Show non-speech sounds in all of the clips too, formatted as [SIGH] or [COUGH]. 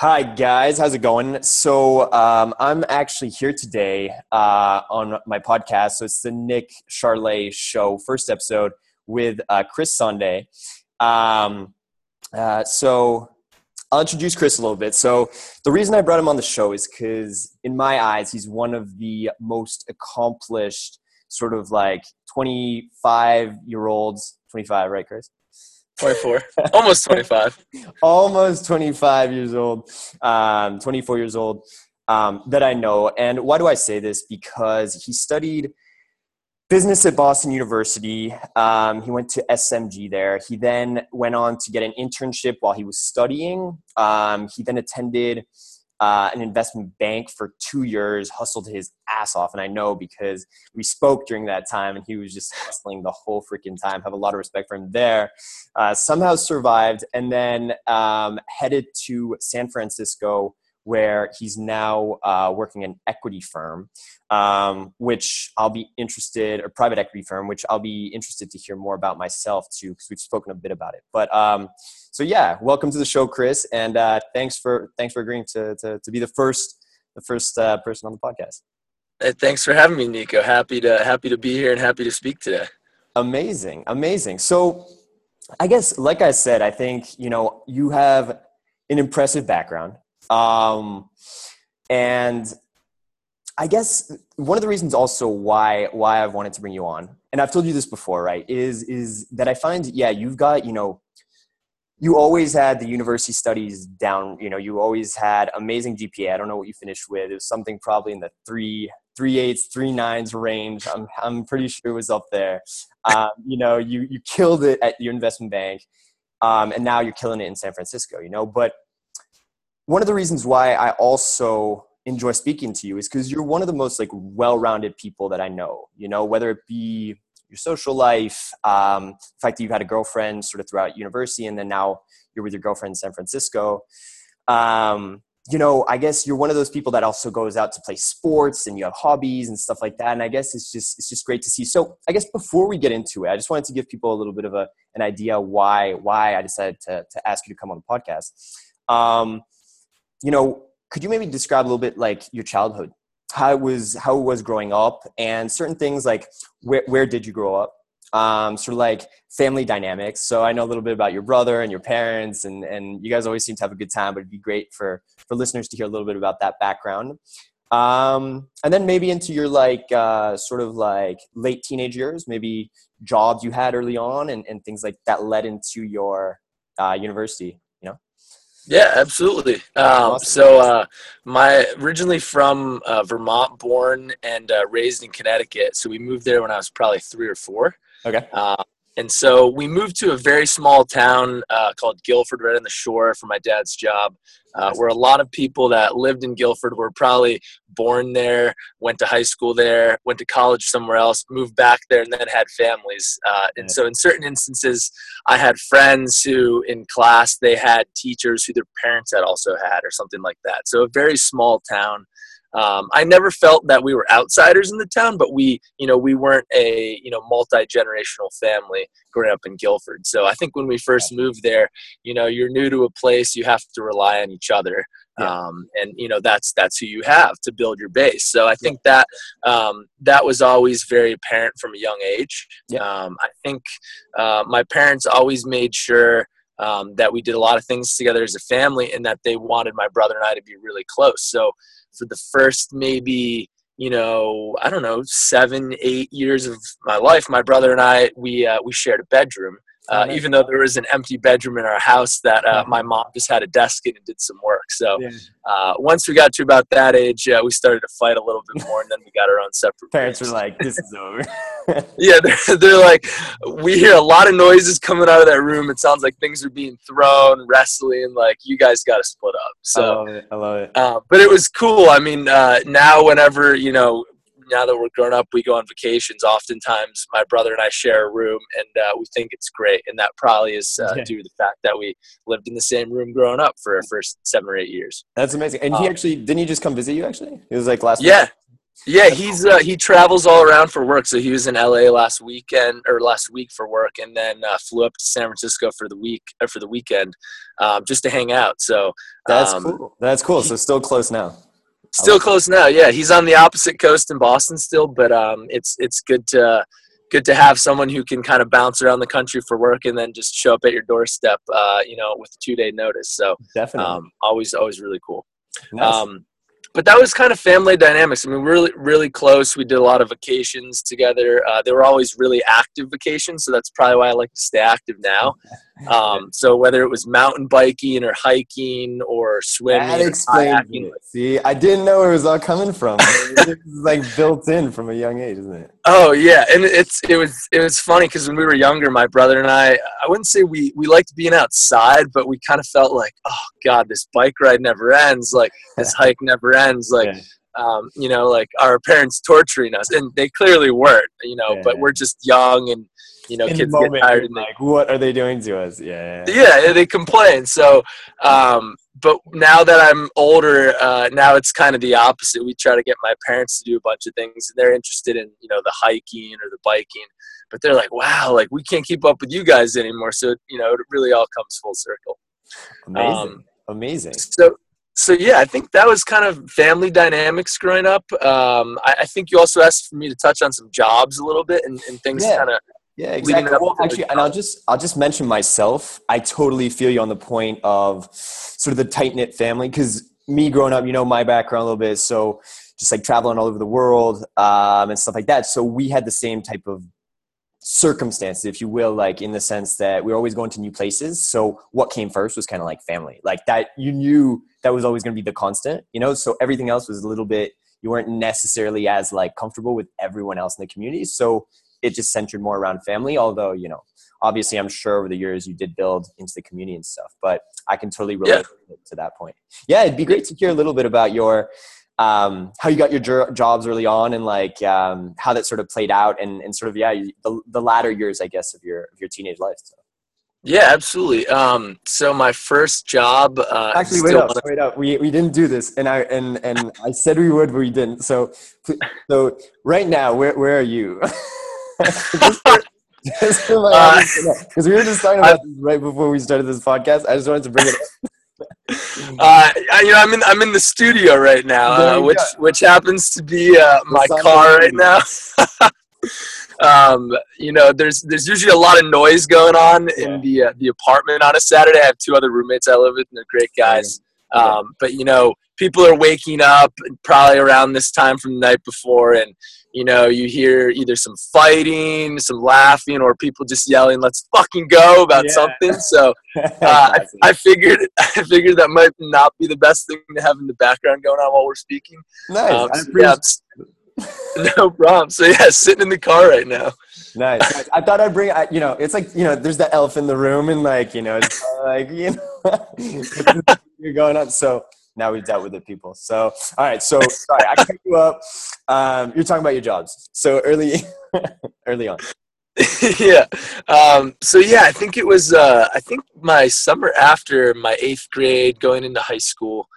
Hi, guys. How's it going? So, um, I'm actually here today uh, on my podcast. So, it's the Nick Charlet Show, first episode with uh, Chris Sunday. Um, uh, so, I'll introduce Chris a little bit. So, the reason I brought him on the show is because, in my eyes, he's one of the most accomplished, sort of like 25 year olds. 25, right, Chris? 24 almost 25 [LAUGHS] almost 25 years old um, 24 years old um, that i know. And why do i say this? Because he studied business at boston university. Um, he went to smg there. He then went on to get an internship while he was studying. Um, he then attended uh, an investment bank for two years, hustled his ass off. And I know because we spoke during that time and he was just [LAUGHS] hustling the whole freaking time. Have a lot of respect for him there. Uh, somehow survived and then um, headed to San Francisco where he's now uh, working an equity firm, um, which I'll be interested, or private equity firm, which I'll be interested to hear more about myself too, because we've spoken a bit about it. But um, so yeah, welcome to the show, Chris, and uh, thanks for thanks for agreeing to to, to be the first the first uh, person on the podcast. Hey, thanks for having me, Nico. Happy to happy to be here and happy to speak today. Amazing, amazing. So, I guess, like I said, I think you know you have an impressive background um, and I guess one of the reasons also why why I've wanted to bring you on, and I've told you this before, right, is is that I find yeah you've got you know you always had the university studies down you know you always had amazing GPA. I don't know what you finished with. It was something probably in the three three eights three nines range. I'm I'm pretty sure it was up there. Um, you know you you killed it at your investment bank, um, and now you're killing it in San Francisco. You know, but one of the reasons why I also enjoy speaking to you is because you're one of the most like well-rounded people that I know. You know, whether it be your social life, um, the fact that you've had a girlfriend sort of throughout university, and then now you're with your girlfriend in San Francisco. Um, you know, I guess you're one of those people that also goes out to play sports and you have hobbies and stuff like that. And I guess it's just it's just great to see. So I guess before we get into it, I just wanted to give people a little bit of a, an idea why why I decided to to ask you to come on the podcast. Um, you know, could you maybe describe a little bit like your childhood, how it was, how it was growing up, and certain things like where where did you grow up, um, sort of like family dynamics. So I know a little bit about your brother and your parents, and and you guys always seem to have a good time. But it'd be great for for listeners to hear a little bit about that background. Um, and then maybe into your like uh, sort of like late teenage years, maybe jobs you had early on, and, and things like that led into your uh, university. Yeah, absolutely. Um, awesome. So, uh, my originally from uh, Vermont, born and uh, raised in Connecticut. So we moved there when I was probably three or four. Okay. Uh, and so we moved to a very small town uh, called Guilford, right on the shore, for my dad's job, uh, where a lot of people that lived in Guilford were probably born there, went to high school there, went to college somewhere else, moved back there, and then had families. Uh, and so, in certain instances, I had friends who, in class, they had teachers who their parents had also had, or something like that. So, a very small town. Um, I never felt that we were outsiders in the town, but we, you know, we weren't a, you know, multi-generational family growing up in Guilford. So I think when we first moved there, you know, you're new to a place, you have to rely on each other. Um, and you know that's that's who you have to build your base. So I think that um, that was always very apparent from a young age. Um, I think uh, my parents always made sure um, that we did a lot of things together as a family, and that they wanted my brother and I to be really close. So for the first maybe you know i don't know seven eight years of my life my brother and i we uh, we shared a bedroom uh, even though there was an empty bedroom in our house that uh, my mom just had a desk in and did some work. So uh, once we got to about that age, we started to fight a little bit [LAUGHS] more, and then we got our own separate. Parents rooms. were like, "This is over." [LAUGHS] yeah, they're, they're, like, we hear a lot of noises coming out of that room. It sounds like things are being thrown, wrestling. Like you guys got to split up. So I love it. I love it. Uh, but it was cool. I mean, uh, now whenever you know now that we're grown up, we go on vacations. Oftentimes, my brother and I share a room, and uh, we think it's great. And that probably is uh, due to the fact that we lived in the same room growing up for our first seven or eight years. That's amazing. And um, he actually didn't he just come visit you? Actually, it was like last. Yeah, week? Yeah, he's uh, he travels all around for work. So he was in LA last weekend or last week for work, and then uh, flew up to San Francisco for the week or for the weekend, um, just to hang out. So That's um, cool. That's cool. So still close now. Still close now. Yeah, he's on the opposite coast in Boston still, but um, it's it's good to good to have someone who can kind of bounce around the country for work and then just show up at your doorstep, uh, you know, with a two day notice. So Definitely. um, always always really cool. Nice. Um, but that was kind of family dynamics. I mean, we're really, really close. We did a lot of vacations together. Uh, they were always really active vacations, so that's probably why I like to stay active now. [LAUGHS] Um, so whether it was mountain biking or hiking or swimming, that explains kayaking. See, I didn't know where it was all coming from. [LAUGHS] it's like built in from a young age, isn't it? Oh yeah, and it's it was it was funny because when we were younger, my brother and I, I wouldn't say we we liked being outside, but we kind of felt like, oh god, this bike ride never ends. Like [LAUGHS] this hike never ends. Like Yeah. um, you know, like our parents torturing us, and they clearly weren't. You know, Yeah. but we're just young, and you know, In kids moment, get tired and they like, what are they doing to us? Yeah. yeah they complain so um, but now that i'm older uh, now it's kind of the opposite we try to get my parents to do a bunch of things and they're interested in you know the hiking or the biking but they're like wow like we can't keep up with you guys anymore so you know it really all comes full circle Amazing. Um, Amazing. so so yeah i think that was kind of family dynamics growing up um, I, I think you also asked for me to touch on some jobs a little bit and, and things Yeah. kind of Yeah, exactly. Well, actually, and I'll just I'll just mention myself. I totally feel you on the point of sort of the tight knit family because me growing up, you know, my background a little bit, so just like traveling all over the world um, and stuff like that. So we had the same type of circumstances, if you will, like in the sense that we are always going to new places. So what came first was kind of like family, like that. You knew that was always going to be the constant, you know. So everything else was a little bit. You weren't necessarily as like comfortable with everyone else in the community, so it just centered more around family. Although you know, obviously, I'm sure over the years you did build into the community and stuff. But I can totally relate to that point. Yeah, it'd be great to hear a little bit about your um, how you got your jo- jobs early on and like um, how that sort of played out and, and sort of yeah the, the latter years I guess of your of your teenage life. So. yeah absolutely um, so my first job uh, Actually, wait up, wait up. We, we didn't do this, and I and and I said we would, but we didn't. So so right now, where where are you? [LAUGHS] Just for my Uh, audience to know. Because we were just talking about this right before we started this podcast. I just wanted to bring it up. [LAUGHS] Uh, I, you know, I'm in I'm in the studio right now, uh, which go. which happens to be uh, my car right now. [LAUGHS] um, you know, there's there's usually a lot of noise going on Yeah. in the uh, the apartment on a Saturday. I have two other roommates I live with, and they're great guys. Yeah. Um, but you know, people are waking up probably around this time from the night before, and you know, you hear either some fighting, some laughing, or people just yelling, "Let's fucking go" about Yeah. something. So [LAUGHS] uh, I, I figured [LAUGHS] I figured that might not be the best thing to have in the background going on while we're speaking. nice. Um, so, yeah, [LAUGHS] no problem. So yeah, sitting in the car right now. Nice. nice. I thought I'd bring, I, you know, it's like, you know, there's the elf in the room and like, you know, it's like, you know, you're going on. So now we've dealt with it, people. So, all right. So sorry, I cut you up. Um, you're talking about your jobs. So early, [LAUGHS] early on. [LAUGHS] yeah. Um, so yeah, I think it was. Uh, I think my summer after my eighth grade, going into high school,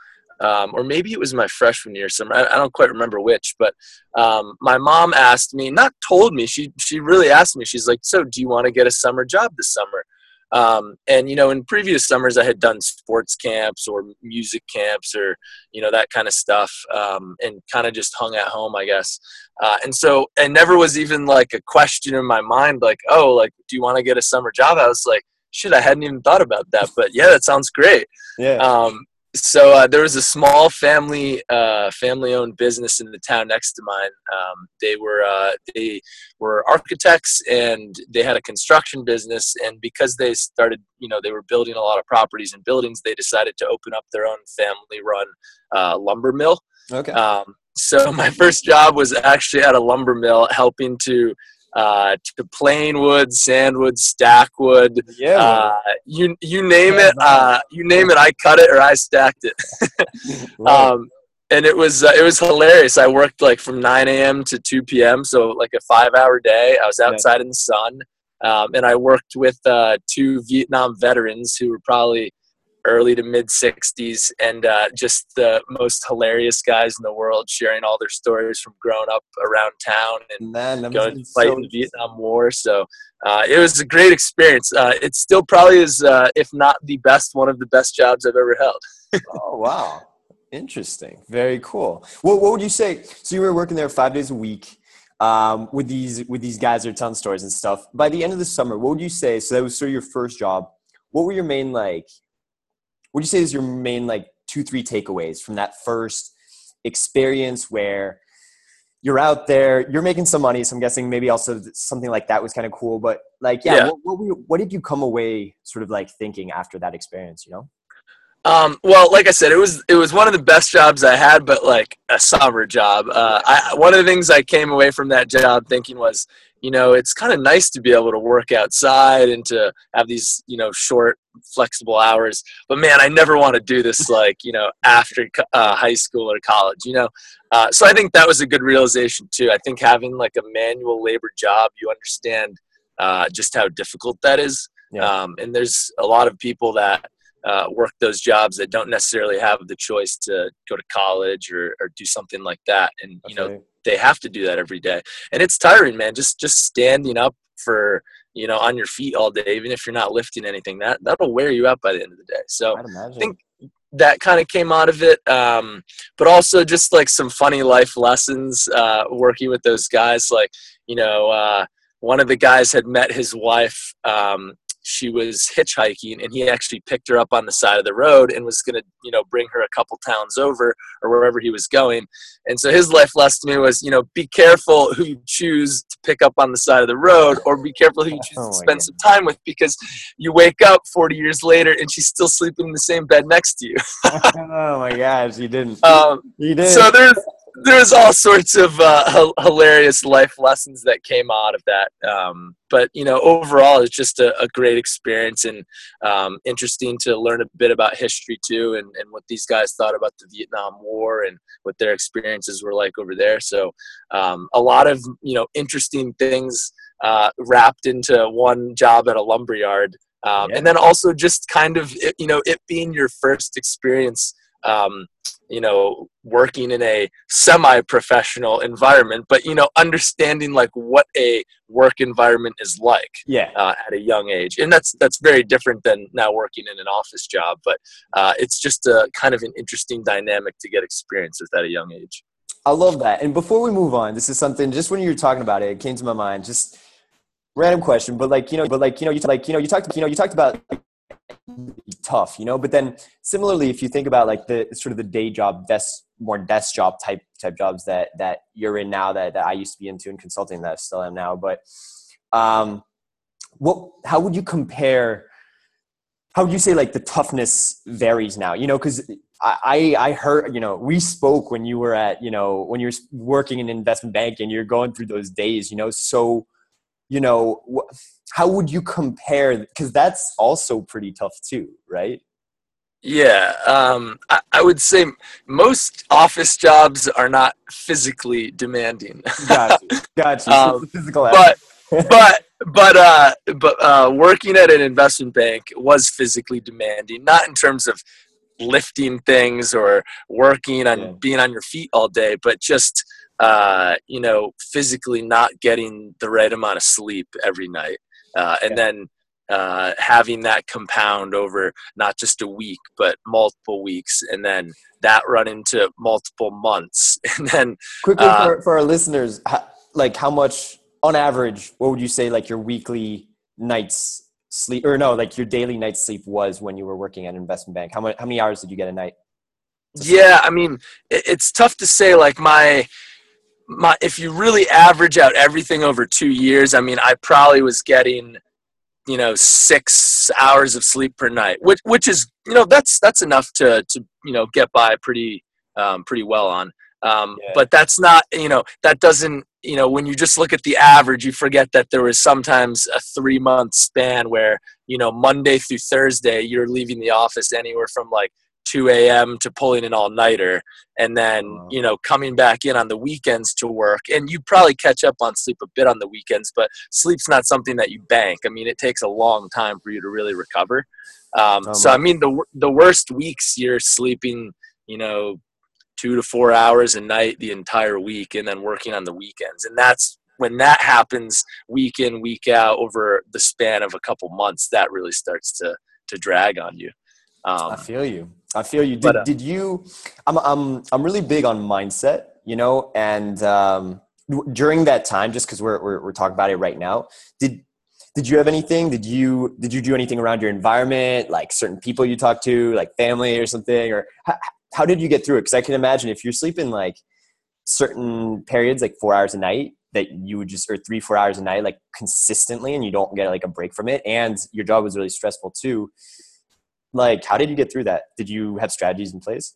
um, or maybe it was my freshman year summer. I, I don't quite remember which, but um, my mom asked me, not told me. She she really asked me. She's like, "So, do you want to get a summer job this summer?" Um, and you know, in previous summers, I had done sports camps or music camps or you know that kind of stuff, um, and kind of just hung at home, I guess. Uh, and so it never was even like a question in my mind, like, oh, like, do you want to get a summer job? I was like, shit, I hadn't even thought about that, but yeah, that sounds great. Yeah. Um, so uh, there was a small family uh, family owned business in the town next to mine. Um, they were uh, they were architects and they had a construction business. And because they started, you know, they were building a lot of properties and buildings, they decided to open up their own family run uh, lumber mill. okay. Um, so [LAUGHS] my first job was actually at a lumber mill, helping to uh, to plane wood, sandwood, stack wood, yeah. uh, you you name Yeah, it, uh, you name it. I cut it or I stacked it. [LAUGHS] Right. Um, and it was uh, it was hilarious. I worked like from 9 a.m. to 2 p.m. So like a five hour day. I was outside in the sun, um, and I worked with uh, two Vietnam veterans who were probably early to mid 60s, and uh, just the most hilarious guys in the world sharing all their stories from growing up around town and Man, going to fight in the Vietnam War. So uh, it was a great experience. Uh, it still probably is, uh, if not the best, one of the best jobs I've ever held. [LAUGHS] Oh wow, interesting. Very cool. What what would you say? So you were working there five days a week um, with these with these guys that are telling stories and stuff. By the end of the summer, what would you say? So that was sort of your first job. What were your main like? What would you say is your main like two three takeaways from that first experience where you're out there, you're making some money. So I'm guessing maybe also something like that was kind of cool. But like, yeah, Yeah. What, what, were you- what did you come away sort of like thinking after that experience? You know? Um, well, like I said, it was it was one of the best jobs I had, but like a summer job. Uh, I, one of the things I came away from that job thinking was, you know, it's kind of nice to be able to work outside and to have these, you know, short, flexible hours. But man, I never want to do this [LAUGHS] like, you know, after uh, high school or college. You know, uh, so I think that was a good realization too. I think having like a manual labor job, you understand uh, just how difficult that is. Yeah. Um, and there's a lot of people that uh, work those jobs that don't necessarily have the choice to go to college or, or do something like that. And you know, they have to do that every day, and it's tiring, man. Just just standing up for you know on your feet all day, even if you're not lifting anything, that that'll wear you out by the end of the day. So I'd think that kind of came out of it um, but also just like some funny life lessons uh, working with those guys like you know uh, one of the guys had met his wife um, she was [LAUGHS] hitchhiking and he actually picked her up on the side of the road and was going to you know bring her a couple towns over or wherever he was going and so his life lesson to me was you know be careful who you choose to pick up on the side of the road or be careful who you choose [LAUGHS] Oh to spend God. some time with because you wake up 40 years later and she's still sleeping in the same bed next to you [LAUGHS] oh my gosh, you didn't. um, you did. so there's there's all sorts of uh, h- hilarious life lessons that came out of that. Um, but you know, overall, it's just a, a great experience and um, interesting to learn a bit about history too, and, and what these guys thought about the Vietnam War and what their experiences were like over there. So um, a lot of you know interesting things uh, wrapped into one job at a lumberyard. Um, Yeah. And then also just kind of it- you know it being your first experience um, you know working in a semi-professional environment but you know understanding like what a work environment is like yeah. uh, at a young age and that's that's very different than now working in an office job but uh, it's just a kind of an interesting dynamic to get experience with at a young age I love that. And before we move on, this is something just when you were talking about it, it came to my mind. Just random question, but like you know, but like you know, you like you know, you talked you know, you talked about tough, you know. But then similarly, if you think about like the sort of the day job, desk more desk job type type jobs that that you're in now, that that I used to be into in consulting, that I still am now. But um, what? How would you compare? How would you say like the toughness varies now? You know, because I, I heard, you know, we spoke when you were at, you know, when you're working in investment bank and you're going through those days, you know, so, you know, how would you compare? Because that's also pretty tough too, right? yeah um, I, I would say most office jobs are not physically demanding Got you. [LAUGHS] Got you. So Um, physical but [LAUGHS] but but uh but uh working at an investment bank was physically demanding not in terms of lifting things or working on Yeah. being on your feet all day but just uh you know physically not getting the right amount of sleep every night uh and Yeah. then uh having that compound over not just a week but multiple weeks and then that run into multiple months [LAUGHS] and then Quickly uh, for, for our listeners, how, like how much on average, what would you say like your weekly nights sleep or no, like your daily night sleep was when you were working at an investment bank? How much, how many hours did you get a night? Yeah, I mean, it, it's tough to say. Like my my, if you really average out everything over two years, I mean, I probably was getting, you know, six hours of sleep per night, which which is you know that's that's enough to to you know get by pretty um, pretty well on. Um, Yeah. But that's not you know that doesn't you know when you just look at the average, you forget that there was sometimes a three month span where you know Monday through Thursday you're leaving the office anywhere from like 2 a.m. to pulling an all nighter, and then Wow. you know coming back in on the weekends to work. And you probably catch up on sleep a bit on the weekends, but sleep's not something that you bank. I mean, it takes a long time for you to really recover. Um, oh, so I mean, the the worst weeks you're sleeping, you know, two to four hours a night the entire week, and then working on the weekends, and that's when that happens week in week out over the span of a couple months. That really starts to to drag on you. Um, I feel you. I feel you. Did, but, uh, did you? I'm I'm I'm really big on mindset, you know, and um, during that time, just because we're, we're we're talking about it right now, did did you have anything did you did you do anything around your environment like certain people you talk to like family or something or how, how did you get through it because i can imagine if you're sleeping like certain periods like four hours a night that you would just or three four hours a night like consistently and you don't get like a break from it and your job was really stressful too like how did you get through that? Did you have strategies in place?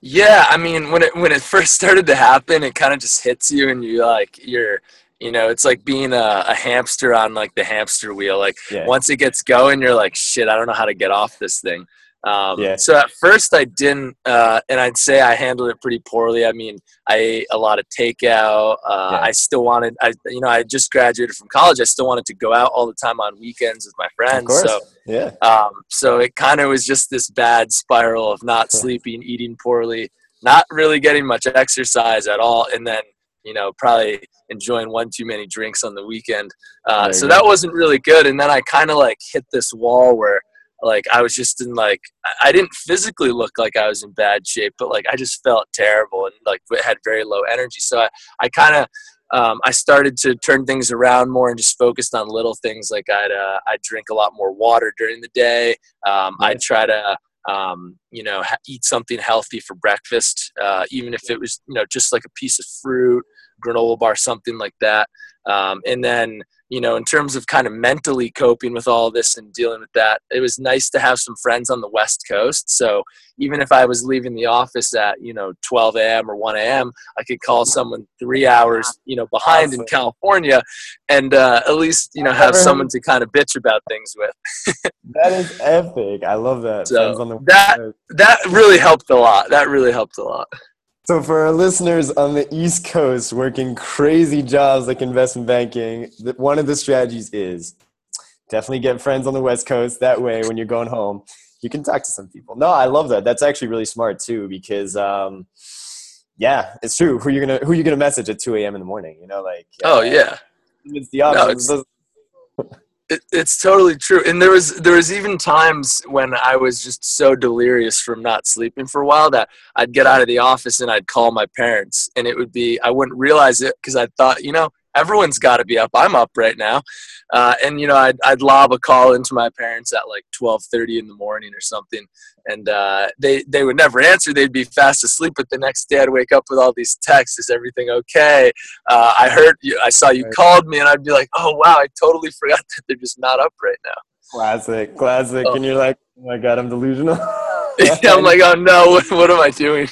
Yeah i mean when it when it first started to happen it kind of just hits you and you like you're you know it's like being a, a hamster on like the hamster wheel. Like yeah. once it gets going you're like shit i don't know how to get off this thing um, yeah. So at first I didn't, uh, and I'd say I handled it pretty poorly. I mean, I ate a lot of takeout. Uh, yeah. I still wanted, I you know, I just graduated from college. I still wanted to go out all the time on weekends with my friends. So yeah. Um, so it kind of was just this bad spiral of not sleeping, eating poorly, not really getting much exercise at all, and then you know, probably enjoying one too many drinks on the weekend. Uh, so that wasn't really good. And then I kind of like hit this wall where like I was just in like I didn't physically look like I was in bad shape, but like I just felt terrible and like had very low energy. So I, I kind of um, I started to turn things around more and just focused on little things like I'd uh, I'd drink a lot more water during the day. Um, I'd try to um, you know ha- eat something healthy for breakfast, uh, even if it was you know just like a piece of fruit, granola bar, something like that. Um, and then you know, in terms of kind of mentally coping with all this and dealing with that, it was nice to have some friends on the West Coast. So even if I was leaving the office at, you know, 12 a.m. or 1 a.m., I could call someone three hours, you know, behind in California and uh, at least, you know, have someone to kind of bitch about things with. [LAUGHS] that is epic. I love that. So that, that really helped a lot. That really helped a lot. So, for our listeners on the East Coast working crazy jobs like investment banking, one of the strategies is definitely get friends on the West Coast. That way, when you're going home, you can talk to some people. No, I love that. That's actually really smart too, because um, yeah, it's true. Who you gonna who you gonna message at 2 a.m. in the morning? You know, like oh yeah, it's the opposite. No, it, it's totally true. And there was there was even times when I was just so delirious from not sleeping for a while that I'd get out of the office and I'd call my parents, and it would be I wouldn't realize it because I thought, you know, everyone's got to be up. I'm up right now, uh, and you know, I'd, I'd lob a call into my parents at like 12:30 in the morning or something, and uh, they they would never answer. They'd be fast asleep. But the next day, I'd wake up with all these texts: "Is everything okay? Uh, I heard you. I saw you called me," and I'd be like, "Oh wow, I totally [LAUGHS] forgot that they're just not up right now." Classic, classic. Oh. And you're like, "Oh my god, I'm delusional." [LAUGHS] yeah, I'm like, "Oh no, [LAUGHS] what, what am I doing?"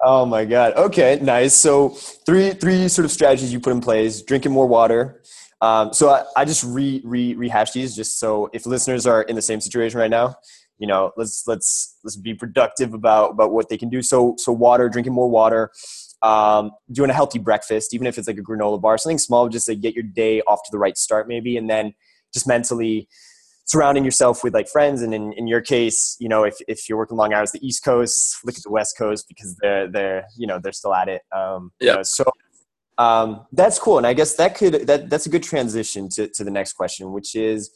Oh my god. Okay, nice. So three three sort of strategies you put in place: drinking more water. Um, so I, I just re, re rehash these just so if listeners are in the same situation right now, you know, let's let's let's be productive about about what they can do. So so water, drinking more water, um, doing a healthy breakfast, even if it's like a granola bar, something small, just to get your day off to the right start, maybe, and then just mentally surrounding yourself with like friends. And in, in your case you know if, if you're working long hours the east coast look at the west coast because they're they're you know they're still at it. Um yeah. you know, so um that's cool. And i guess that could that that's a good transition to, to the next question which is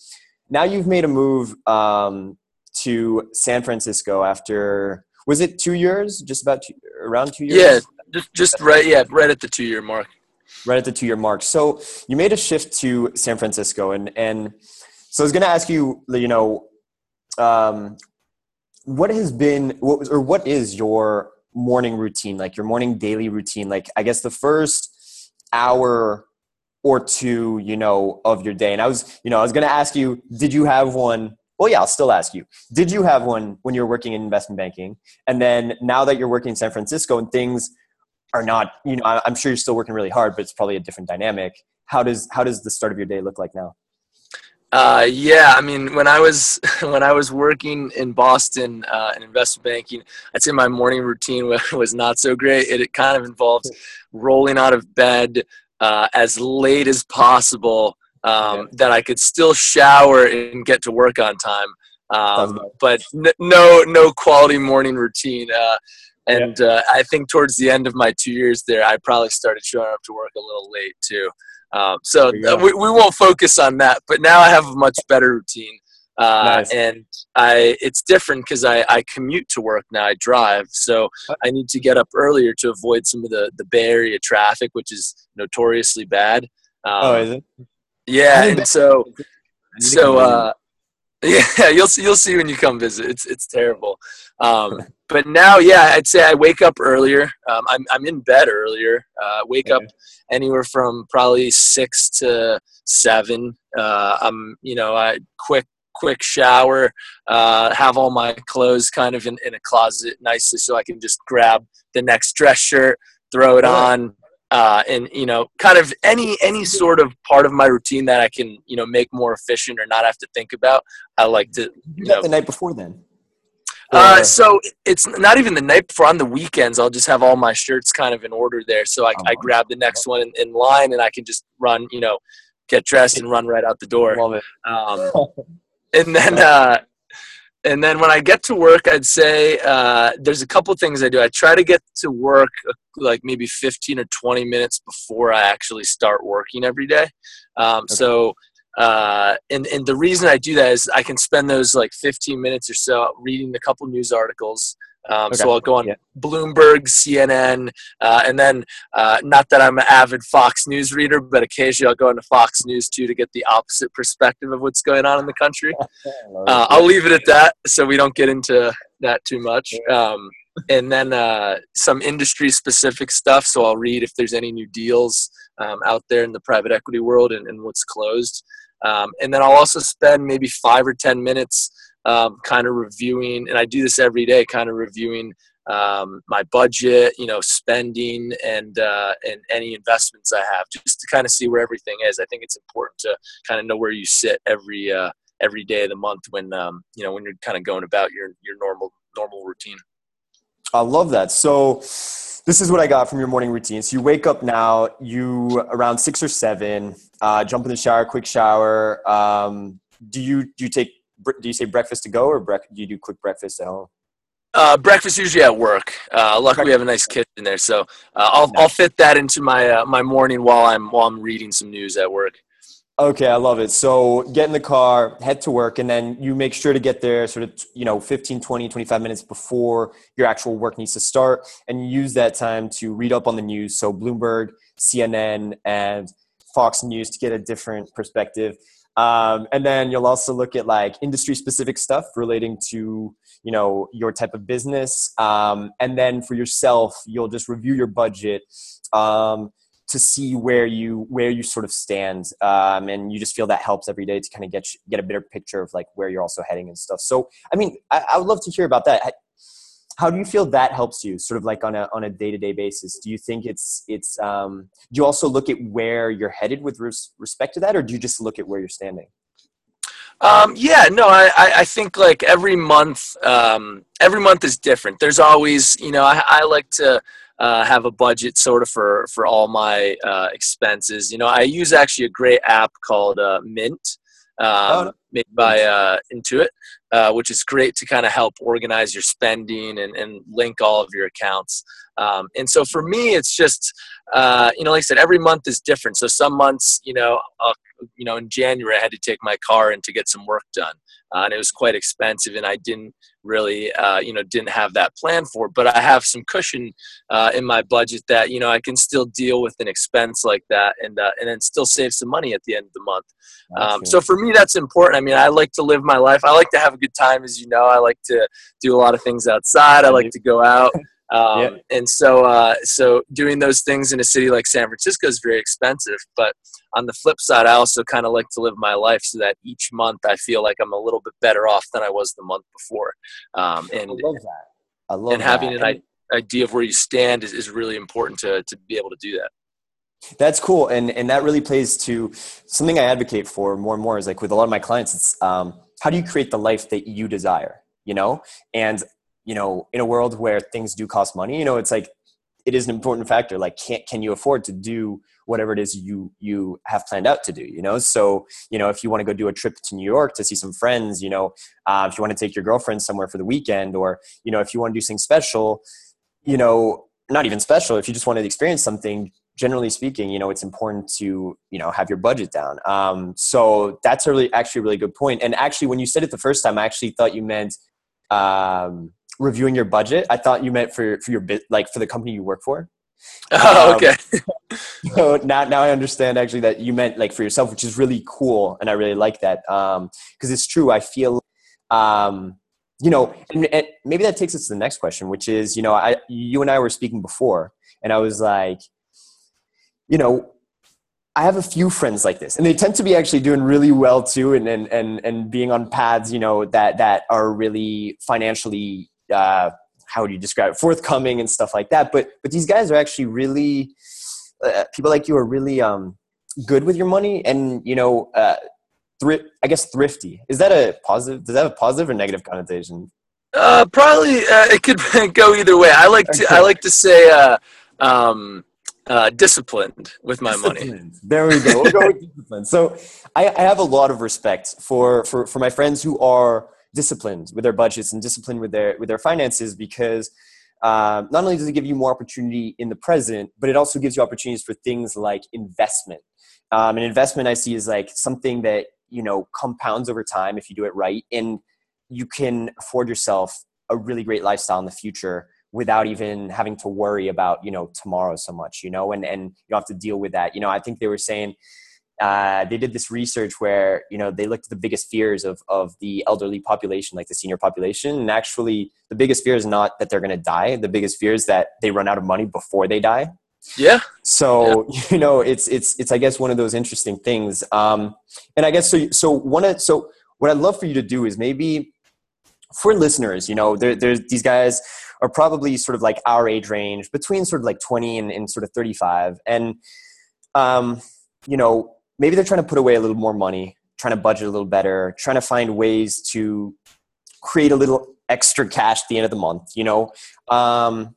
now you've made a move um to san francisco after was it two years just about two, around two years yeah just just right yeah right at the two year mark right at the two year mark so you made a shift to san francisco and and so I was going to ask you, you know, um, what has been, what was, or what is your morning routine, like your morning daily routine? Like, I guess the first hour or two, you know, of your day. And I was, you know, I was going to ask you, did you have one? Well, yeah, I'll still ask you. Did you have one when you were working in investment banking? And then now that you're working in San Francisco and things are not, you know, I'm sure you're still working really hard, but it's probably a different dynamic. How does how does the start of your day look like now? Uh, yeah, I mean, when I was [LAUGHS] when I was working in Boston uh, in investment banking, I'd say my morning routine [LAUGHS] was not so great. It, it kind of involved rolling out of bed uh, as late as possible um, that I could still shower and get to work on time. um, but n- no no quality morning routine. Uh, and yeah. uh, I think towards the end of my two years there, I probably started showing up to work a little late too. Um, so uh, we, we won't focus on that. But now I have a much better routine. Uh, nice. and I it's different because I, I commute to work now. I drive, so I need to get up earlier to avoid some of the the Bay Area traffic, which is notoriously bad. Um, oh, is it? Yeah, and so so uh, [LAUGHS] yeah, you'll see you'll see when you come visit. It's it's terrible. Um, [LAUGHS] but now, yeah, I'd say I wake up earlier. Um, I'm I'm in bed earlier. Uh, wake up anywhere from probably six to seven. Uh, I'm you know I quick quick shower, uh, have all my clothes kind of in, in a closet nicely so I can just grab the next dress shirt, throw it on, uh, and you know, kind of any any sort of part of my routine that I can you know make more efficient or not have to think about. I like to you know, the night before then. Uh, so it's not even the night before. On the weekends, I'll just have all my shirts kind of in order there. So I, I oh, grab the next one in, in, line, and I can just run, you know, get dressed and run right out the door. Love it. Um, [LAUGHS] and then uh, and then when I get to work, I'd say uh, there's a couple things I do. I try to get to work uh, like maybe 15 or 20 minutes before I actually start working every day. Um, okay. So, uh, and and the reason I do that is I can spend those like 15 minutes or so reading a couple news articles um, okay. So I'll go on yeah. Bloomberg, CNN, uh, and then uh, not that I'm an avid Fox News reader, but occasionally I'll go into Fox News too to get the opposite perspective of what's going on in the country. [LAUGHS] Uh, I'll leave it at that so we don't get into that too much. Um, and then uh, some industry specific stuff. So I'll read if there's any new deals um, out there in the private equity world and, and what's closed. Um, and then I'll also spend maybe five or 10 minutes um, kind of reviewing, and I do this every day, kind of reviewing um, my budget, you know, spending and uh, and any investments I have, just to kind of see where everything is. I think it's important to kind of know where you sit every uh, every day of the month when um, you know when you're kind of going about your your normal normal routine. I love that. So this is what I got from your morning routine. So you wake up now, you around six or seven, uh, jump in the shower, quick shower. Um, do you do you take do you say breakfast to go or bre- do you do quick breakfast at home? Uh, breakfast usually at work. Uh, luckily, we have a nice kitchen there, so uh, I'll nice. I'll fit that into my uh, my morning while I'm while I'm reading some news at work. Okay, I love it. So get in the car, head to work, and then you make sure to get there sort of, you know, 15, 20, 25 minutes before your actual work needs to start. And use that time to read up on the news. So Bloomberg, CNN, and Fox News to get a different perspective. Um, and then you'll also look at like industry specific stuff relating to you know your type of business. Um, and then for yourself, you'll just review your budget um, to see where you where you sort of stand. Um, and you just feel that helps every day to kind of get get a better picture of like where you're also heading and stuff. So I mean, I, I would love to hear about that how do you feel that helps you sort of like on a on a day-to-day basis do you think it's it's um do you also look at where you're headed with res- respect to that or do you just look at where you're standing um, yeah, no, I, I think like every month, um, every month is different. There's always, you know, I, I like to uh, have a budget sort of for for all my uh, expenses. You know, I use actually a great app called uh, Mint, um, oh, made by uh, Intuit, uh, which is great to kind of help organize your spending and, and link all of your accounts. Um, and so for me, it's just, uh, you know, like I said, every month is different. So some months, you know, uh, you know, in January, I had to take my car in to get some work done. Uh, and it was quite expensive, and I didn't really, uh, you know, didn't have that plan for. It. But I have some cushion uh, in my budget that you know I can still deal with an expense like that, and uh, and then still save some money at the end of the month. Um, so for me, that's important. I mean, I like to live my life. I like to have a good time, as you know. I like to do a lot of things outside. I like to go out. [LAUGHS] Um, yeah. And so, uh, so doing those things in a city like San Francisco is very expensive. But on the flip side, I also kind of like to live my life so that each month I feel like I'm a little bit better off than I was the month before. Um, and I love that. I love and having that. an idea of where you stand is, is really important to to be able to do that. That's cool, and and that really plays to something I advocate for more and more. Is like with a lot of my clients, it's um, how do you create the life that you desire? You know, and you know, in a world where things do cost money, you know, it's like it is an important factor. Like, can can you afford to do whatever it is you you have planned out to do? You know, so you know if you want to go do a trip to New York to see some friends, you know, uh, if you want to take your girlfriend somewhere for the weekend, or you know if you want to do something special, you know, not even special. If you just want to experience something, generally speaking, you know, it's important to, you know, have your budget down. Um, so that's a really, actually a really good point. And actually, when you said it the first time, I actually thought you meant um, reviewing your budget. I thought you meant for, for your bit, like for the company you work for. [LAUGHS] Oh, um, okay. [LAUGHS] so now, now I understand actually that you meant like for yourself, which is really cool. And I really like that. Um, cause it's true. I feel, um, you know, and, and maybe that takes us to the next question, which is, you know, I, you and I were speaking before and I was like, you know, I have a few friends like this, and they tend to be actually doing really well too, and and and, and being on paths, you know, that that are really financially, uh, how would you describe it, forthcoming and stuff like that. But but these guys are actually really uh, people like you are really um, good with your money, and you know, uh, thrift. I guess thrifty is that a positive? Does that have a positive or negative connotation? Uh, probably uh, it could [LAUGHS] go either way. I like to okay. I like to say. Uh, um, uh, disciplined with my money. There we go. We'll go with disciplined. So I, I, have a lot of respect for, for, for my friends who are disciplined with their budgets and disciplined with their, with their finances because um, not only does it give you more opportunity in the present, but it also gives you opportunities for things like investment. Um, an investment I see is like something that, you know, compounds over time if you do it right. And you can afford yourself a really great lifestyle in the future without even having to worry about you know tomorrow so much you know and and you have to deal with that. You know i think they were saying uh, they did this research where you know they looked at the biggest fears of of the elderly population like the senior population and actually the biggest fear is not that they're going to die. The biggest fear is that they run out of money before they die. Yeah. So yeah. you know it's it's it's i guess one of those interesting things. Um and i guess so so one of so what i'd love for you to do is maybe for listeners you know there, there's these guys are probably sort of like our age range between sort of like 20 and, and sort of 35 and um, you know maybe they're trying to put away a little more money trying to budget a little better trying to find ways to create a little extra cash at the end of the month you know? Um,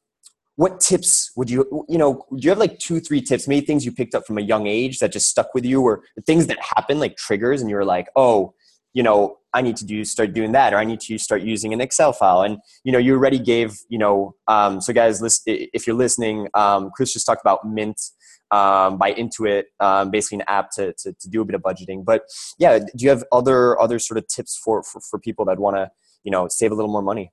what tips would you you know do you have like two three tips maybe things you picked up from a young age that just stuck with you or things that happen like triggers and you were like oh you know i need to do start doing that or i need to start using an excel file and you know you already gave you know um, so guys list, if you're listening um, chris just talked about mint um, by intuit um, basically an app to, to, to, do a bit of budgeting but yeah do you have other other sort of tips for for, for people that want to you know save a little more money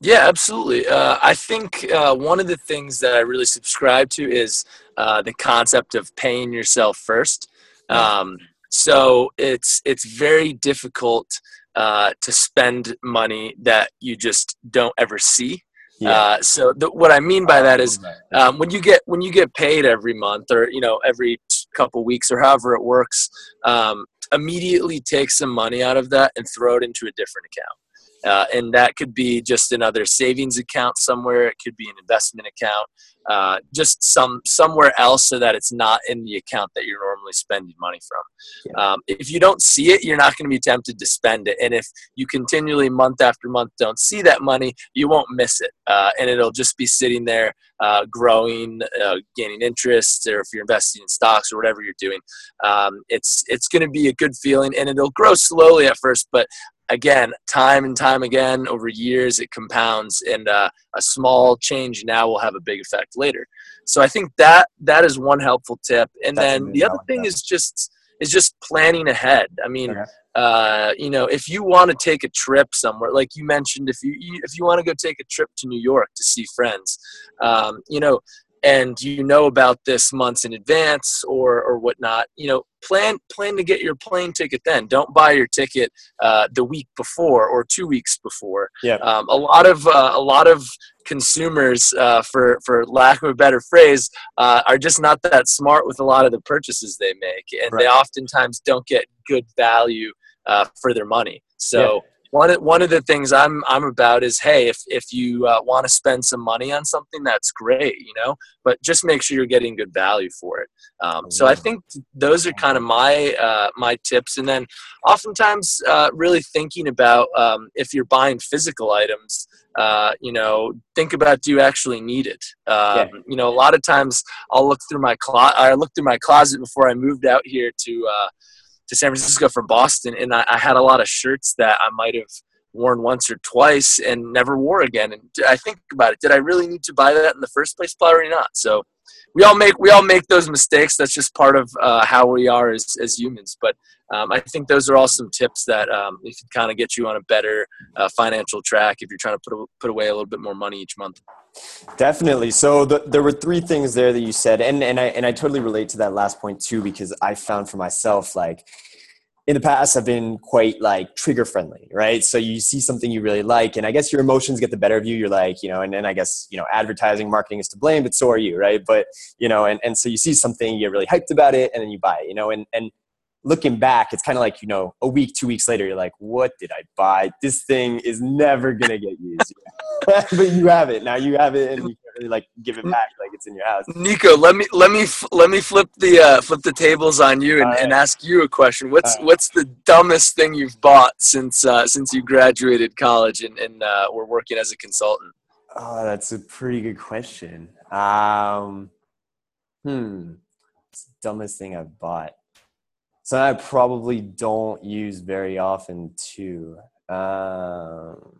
yeah, absolutely. Uh, I think uh, one of the things that I really subscribe to is uh, the concept of paying yourself first. Um, so it's it's very difficult uh, to spend money that you just don't ever see. Yeah. Uh, so the, what I mean by that is um, when you get when you get paid every month or you know every couple weeks or however it works, um, immediately take some money out of that and throw it into a different account. Uh, and that could be just another savings account somewhere. It could be an investment account, uh, just some somewhere else, so that it's not in the account that you're normally spending money from. Yeah. Um, if you don't see it, you're not going to be tempted to spend it. And if you continually month after month don't see that money, you won't miss it, uh, and it'll just be sitting there, uh, growing, uh, gaining interest, or if you're investing in stocks or whatever you're doing, um, it's it's going to be a good feeling, and it'll grow slowly at first, but again, time and time again over years, it compounds, and uh, a small change now will have a big effect later. So I think that that is one helpful tip. And That's then the other thing that. is just is just planning ahead. I mean, okay. uh, you know, if you want to take a trip somewhere, like you mentioned, if you if you want to go take a trip to New York to see friends, um, you know, and you know about this months in advance or or whatnot, you know, plan plan to get your plane ticket then. Don't buy your ticket uh, the week before or two weeks before. Yeah. Um, a lot of uh, a lot of consumers, uh, for for lack of a better phrase, uh, are just not that smart with a lot of the purchases they make, and right. they oftentimes don't get good value uh, for their money. So. Yeah one of, one of the things I'm I'm about is hey if if you uh, want to spend some money on something that's great you know but just make sure you're getting good value for it. Um, so I think those are kind of my uh, my tips and then oftentimes uh, really thinking about um, if you're buying physical items uh, you know think about do you actually need it? Um, yeah. you know a lot of times I'll look through my closet I looked through my closet before I moved out here to uh, to San Francisco from Boston, and I, I had a lot of shirts that I might have worn once or twice and never wore again. And I think about it: did I really need to buy that in the first place? Probably not. So we all make we all make those mistakes. That's just part of uh, how we are as as humans. But um, I think those are all some tips that um, can kind of get you on a better uh, financial track if you're trying to put put away a little bit more money each month. Definitely. So the, there were three things there that you said, and and I and I totally relate to that last point too because I found for myself like in the past I've been quite like trigger friendly, right? So you see something you really like, and I guess your emotions get the better of you. You're like, you know, and then I guess you know advertising, marketing is to blame, but so are you, right? But you know, and and so you see something, you get really hyped about it, and then you buy it, you know, and and looking back, it's kind of like, you know, a week, two weeks later, you're like, what did I buy? This thing is never going to get used. [LAUGHS] but you have it. Now you have it and you like give it back like it's in your house. Nico, let me, let me, let me flip the, uh, flip the tables on you and, right. and ask you a question. What's, right. what's the dumbest thing you've bought since, uh, since you graduated college and, and uh, were working as a consultant? Oh, that's a pretty good question. Um, hmm. dumbest thing I've bought so I probably don't use very often too. Um,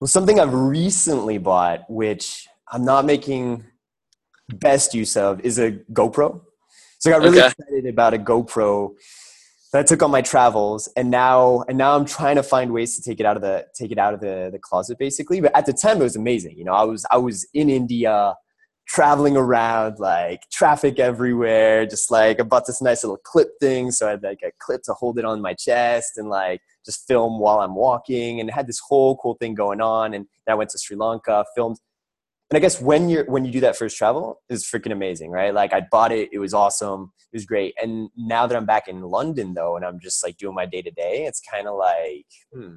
well, something I've recently bought, which I'm not making best use of, is a GoPro. So I got really okay. excited about a GoPro that I took on my travels, and now and now I'm trying to find ways to take it out of the take it out of the the closet, basically. But at the time, it was amazing. You know, I was I was in India traveling around, like traffic everywhere, just like I bought this nice little clip thing. So I had like a clip to hold it on my chest and like just film while I'm walking and had this whole cool thing going on. And I went to Sri Lanka, filmed. And I guess when you're when you do that first travel is freaking amazing, right? Like I bought it, it was awesome, it was great. And now that I'm back in London though, and I'm just like doing my day to day, it's kind of like, hmm,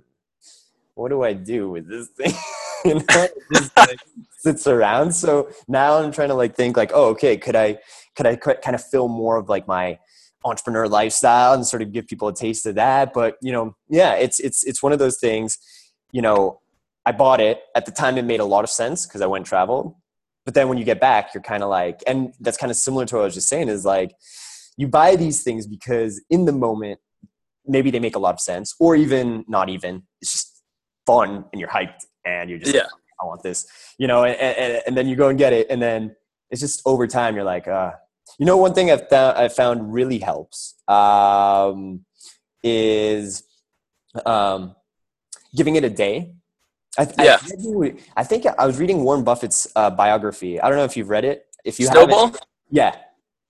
what do I do with this thing? [LAUGHS] you know, [LAUGHS] just like [LAUGHS] sits around. So now I'm trying to like think like, oh, okay, could I could I kind of fill more of like my entrepreneur lifestyle and sort of give people a taste of that? But you know, yeah, it's it's it's one of those things. You know, I bought it at the time. It made a lot of sense because I went travel. But then when you get back, you're kind of like, and that's kind of similar to what I was just saying. Is like, you buy these things because in the moment, maybe they make a lot of sense, or even not even. It's just fun and you're hyped and you're just yeah. I want this, you know, and, and, and, then you go and get it. And then it's just over time, you're like, uh, you know, one thing I've found, i found really helps um, is um, giving it a day. I, yeah. I, I, think I was reading Warren Buffett's uh, biography. I don't know if you've read it. If you Snowball? haven't, yeah,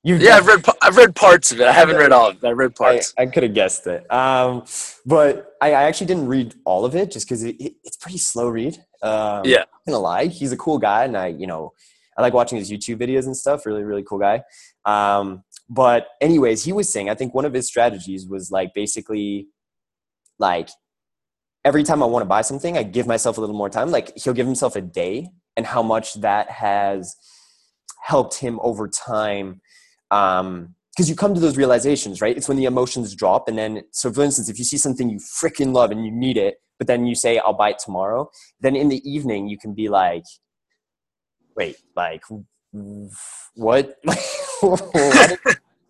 you yeah, I've read I've read parts of it. I haven't read all of it. I read parts. I, I could have guessed it, um, but I, I, actually didn't read all of it just because it, it, it's pretty slow read. Um, yeah, I'm gonna lie, he's a cool guy, and I you know I like watching his YouTube videos and stuff. Really, really cool guy. Um, but anyways, he was saying I think one of his strategies was like basically like every time I want to buy something, I give myself a little more time. Like he'll give himself a day, and how much that has helped him over time um, because you come to those realizations, right? It's when the emotions drop. And then, so for instance, if you see something you freaking love and you need it, but then you say, I'll buy it tomorrow, then in the evening, you can be like, wait, like, what? [LAUGHS] why, did,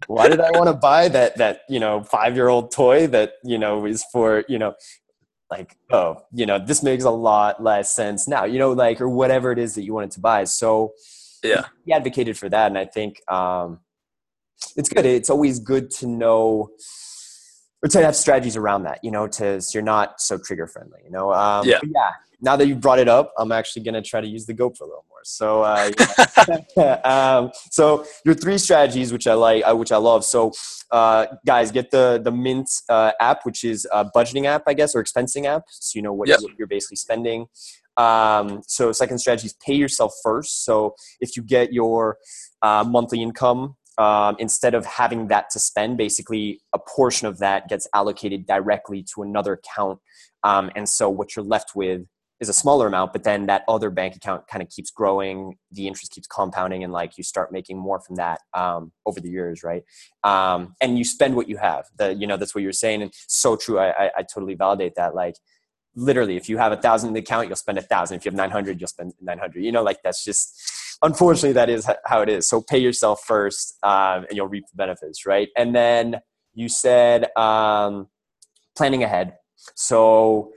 why did I want to buy that, that, you know, five year old toy that, you know, is for, you know, like, oh, you know, this makes a lot less sense now, you know, like, or whatever it is that you wanted to buy. So, yeah, he advocated for that. And I think, um, it's good. It's always good to know or to have strategies around that, you know, to so you're not so trigger friendly, you know. Um, yeah. Yeah. Now that you brought it up, I'm actually going to try to use the GoPro a little more. So, uh, yeah. [LAUGHS] [LAUGHS] um, so your three strategies, which I like, uh, which I love. So, uh, guys, get the the Mint uh, app, which is a budgeting app, I guess, or expensing app, so you know what, yep. what you're basically spending. Um, so, second strategy is pay yourself first. So, if you get your uh, monthly income um, instead of having that to spend, basically a portion of that gets allocated directly to another account. Um, and so what you're left with is a smaller amount, but then that other bank account kind of keeps growing. The interest keeps compounding, and like you start making more from that um, over the years, right? Um, and you spend what you have. The you know that's what you're saying, and so true. I, I, I totally validate that. Like literally, if you have a thousand in the account, you'll spend a thousand. If you have nine hundred, you'll spend nine hundred. You know, like that's just unfortunately that is how it is. So pay yourself first, um, and you'll reap the benefits, right? And then you said um, planning ahead. So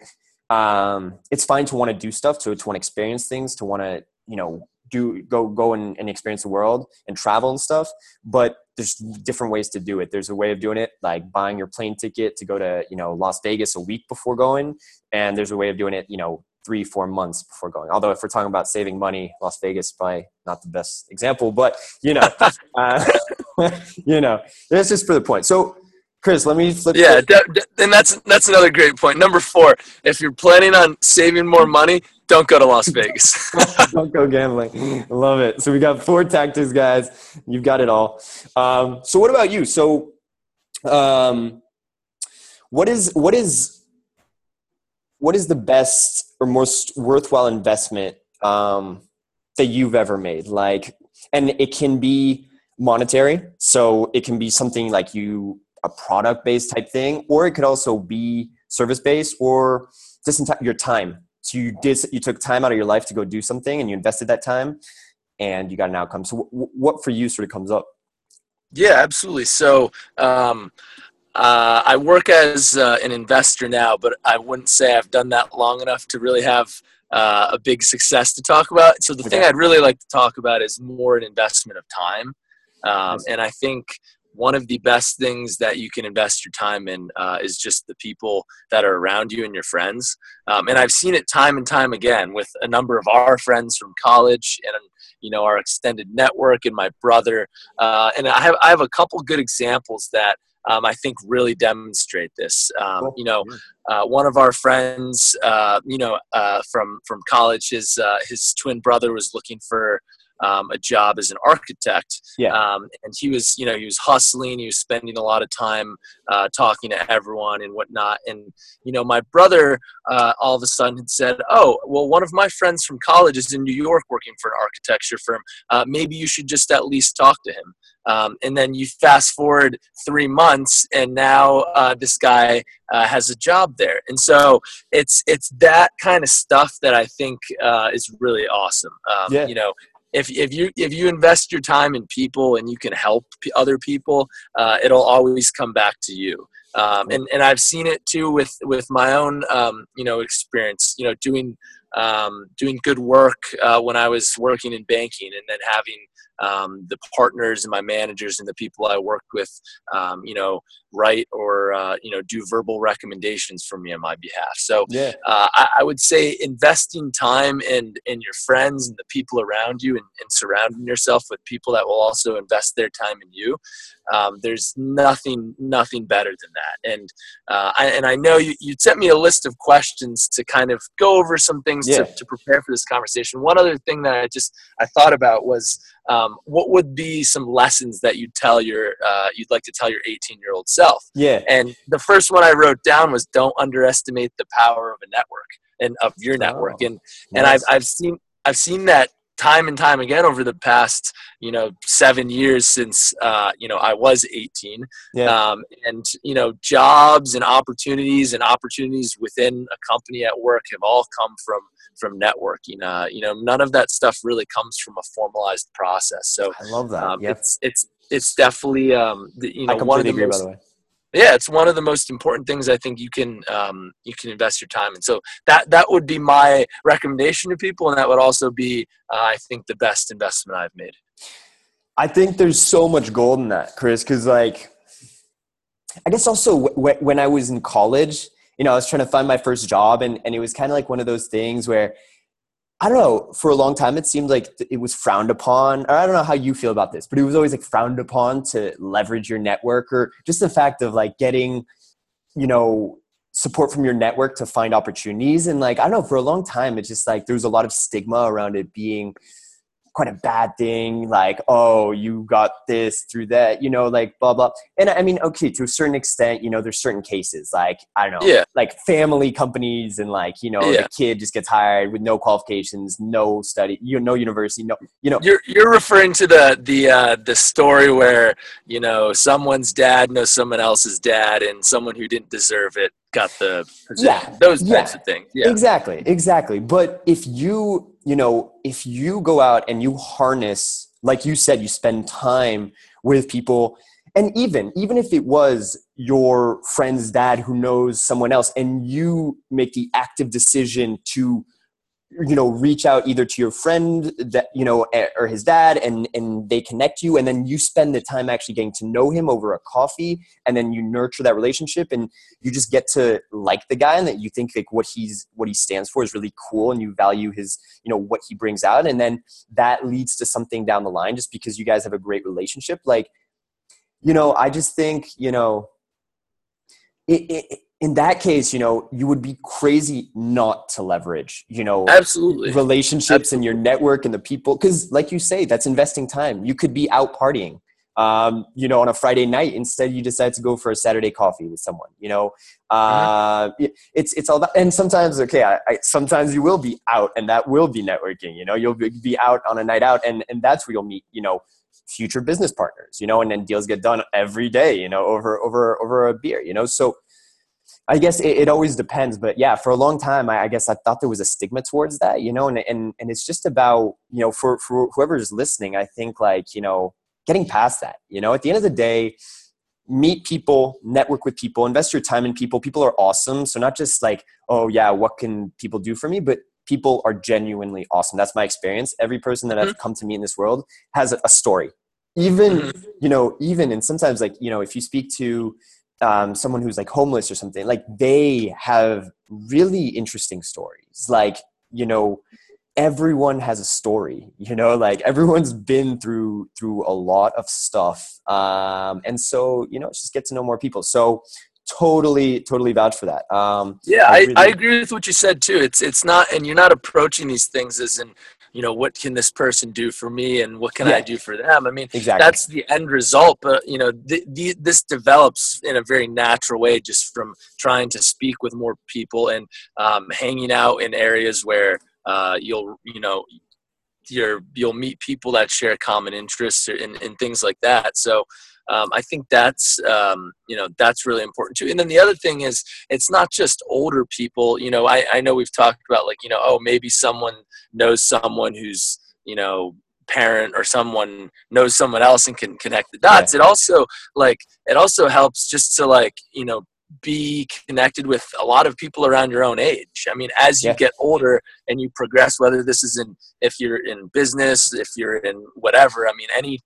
um, it's fine to want to do stuff, to, to want to experience things, to want to, you know, do go go and, and experience the world and travel and stuff. But there's different ways to do it. There's a way of doing it, like buying your plane ticket to go to, you know, Las Vegas a week before going, and there's a way of doing it, you know, three four months before going. Although if we're talking about saving money, Las Vegas probably not the best example, but you know, [LAUGHS] uh, [LAUGHS] you know, that's just for the point. So Chris, let me flip. Yeah, and that's that's another great point. Number four: if you're planning on saving more money, don't go to Las Vegas. [LAUGHS] don't go gambling. Love it. So we got four tactics, guys. You've got it all. Um, so what about you? So, um, what is what is what is the best or most worthwhile investment um, that you've ever made? Like, and it can be monetary. So it can be something like you a product based type thing, or it could also be service based or just your time. So you did you took time out of your life to go do something, and you invested that time, and you got an outcome. So w- what for you sort of comes up? Yeah, absolutely. So. Um, uh, I work as uh, an investor now, but I wouldn't say I've done that long enough to really have uh, a big success to talk about. So the okay. thing I'd really like to talk about is more an investment of time. Um, and I think one of the best things that you can invest your time in uh, is just the people that are around you and your friends. Um, and I've seen it time and time again with a number of our friends from college and you know our extended network and my brother. Uh, and I have I have a couple good examples that. Um, I think really demonstrate this. Um, you know, uh, one of our friends, uh, you know, uh, from from college, his uh, his twin brother was looking for um, a job as an architect. Yeah. Um, and he was, you know, he was hustling. He was spending a lot of time uh, talking to everyone and whatnot. And you know, my brother uh, all of a sudden had said, "Oh, well, one of my friends from college is in New York working for an architecture firm. Uh, maybe you should just at least talk to him." Um, and then you fast forward three months, and now uh, this guy uh, has a job there. And so it's it's that kind of stuff that I think uh, is really awesome. Um, yeah. You know, if, if you if you invest your time in people and you can help other people, uh, it'll always come back to you. Um, and and I've seen it too with with my own um, you know experience. You know, doing um, doing good work uh, when I was working in banking, and then having um, the partners and my managers and the people I work with, um, you know, write or uh, you know do verbal recommendations for me on my behalf. So yeah. uh, I, I, would say investing time in in your friends and the people around you, and, and, surrounding yourself with people that will also invest their time in you. Um, there's nothing nothing better than that. And uh, I, and I know you you sent me a list of questions to kind of go over some things yeah. to, to prepare for this conversation. One other thing that I just I thought about was um, what would be some lessons that you'd tell your uh, you'd like to tell your 18 year old self? Yeah. And the first one i wrote down was don't underestimate the power of a network and of your network. Oh, and nice. and I've, I've seen i've seen that time and time again over the past you know seven years since uh, you know I was 18 yeah. um, and you know jobs and opportunities and opportunities within a company at work have all come from from networking. Uh, you know none of that stuff really comes from a formalized process. So I love that. um, yep. it's it's it's definitely um, the, you know one of the agree, most, by the way yeah it's one of the most important things i think you can um, you can invest your time in. So that that would be my recommendation to people and that would also be uh, i think the best investment i've made. I think there's so much gold in that chris because like i guess also w- when i was in college you know i was trying to find my first job and, and it was kind of like one of those things where I don't know, for a long time, it seemed like it was frowned upon. Or I don't know how you feel about this, but it was always like frowned upon to leverage your network or just the fact of like getting, you know, support from your network to find opportunities. And like, I don't know, for a long time, it's just like there was a lot of stigma around it being quite a bad thing like oh you got this through that you know like blah blah and i mean okay to a certain extent you know there's certain cases like i don't know Yeah. like family companies and like you know Yeah. the kid just gets hired with no qualifications no study you know no university no you know You're you're referring to the the uh, the story where you know someone's dad knows someone else's dad, and someone who didn't deserve it got the position. Yeah, Those yeah. types of things. Yeah. Exactly, exactly. But if you, you know, if you go out and you harness, like you said, you spend time with people, and even even if it was your friend's dad who knows someone else, and you make the active decision to you know reach out either to your friend that you know or his dad and and they connect you and then you spend the time actually getting to know him over a coffee and then you nurture that relationship and you just get to like the guy and that you think like what he's what he stands for is really cool and you value his you know what he brings out and then that leads to something down the line just because you guys have a great relationship. Like you know i just think you know it, it, in that case you know you would be crazy not to leverage you know Absolutely. relationships and your network and the people because like you say that's investing time. You could be out partying um, you know on a friday night. Instead you decide to go for a saturday coffee with someone you know? Uh, it- it's it's all that and sometimes okay I, I sometimes you will be out and that will be networking you know? You'll be be out on a night out and and that's where you'll meet you know future business partners you know? And then deals get done every day you know over over over a beer you know? So I guess it, it always depends, but yeah, for a long time, I, I guess I thought there was a stigma towards that, you know, and, and, and it's just about, you know, for, for whoever's listening, I think like, you know, getting past that, you know, at the end of the day, meet people, network with people, invest your time in people. People are awesome. So not just like, oh yeah, what can people do for me? But people are genuinely awesome. That's my experience. Every person that I've come to meet in this world has a, a story. Even, Mhm. you know, even, and sometimes like, you know, if you speak to, um, someone who's like homeless or something like they have really interesting stories. Like you know everyone has a story you know? [LAUGHS] Like everyone's been through through a lot of stuff um, and so you know just get to know more people. So totally totally vouch for that. Um, Yeah, I really- I agree with what you said too. It's it's not, and you're not approaching these things as in, you know, what can this person do for me, and what can Yeah. I do for them. I mean, exactly that's the end result. But you know, the, this develops in a very natural way, just from trying to speak with more people and um, hanging out in areas where uh, you'll, you know, you're you'll meet people that share common interests and, and things like that. So. Um, I think that's um, you know that's really important too. And then the other thing is it's not just older people. You know, I, I know we've talked about like you know oh maybe someone knows someone who's you know parent or someone knows someone else and can connect the dots. It also like it also helps just to like you know be connected with a lot of people around your own age. I mean, as you Yeah. get older and you progress, whether this is in if you're in business, if you're in whatever, I mean, any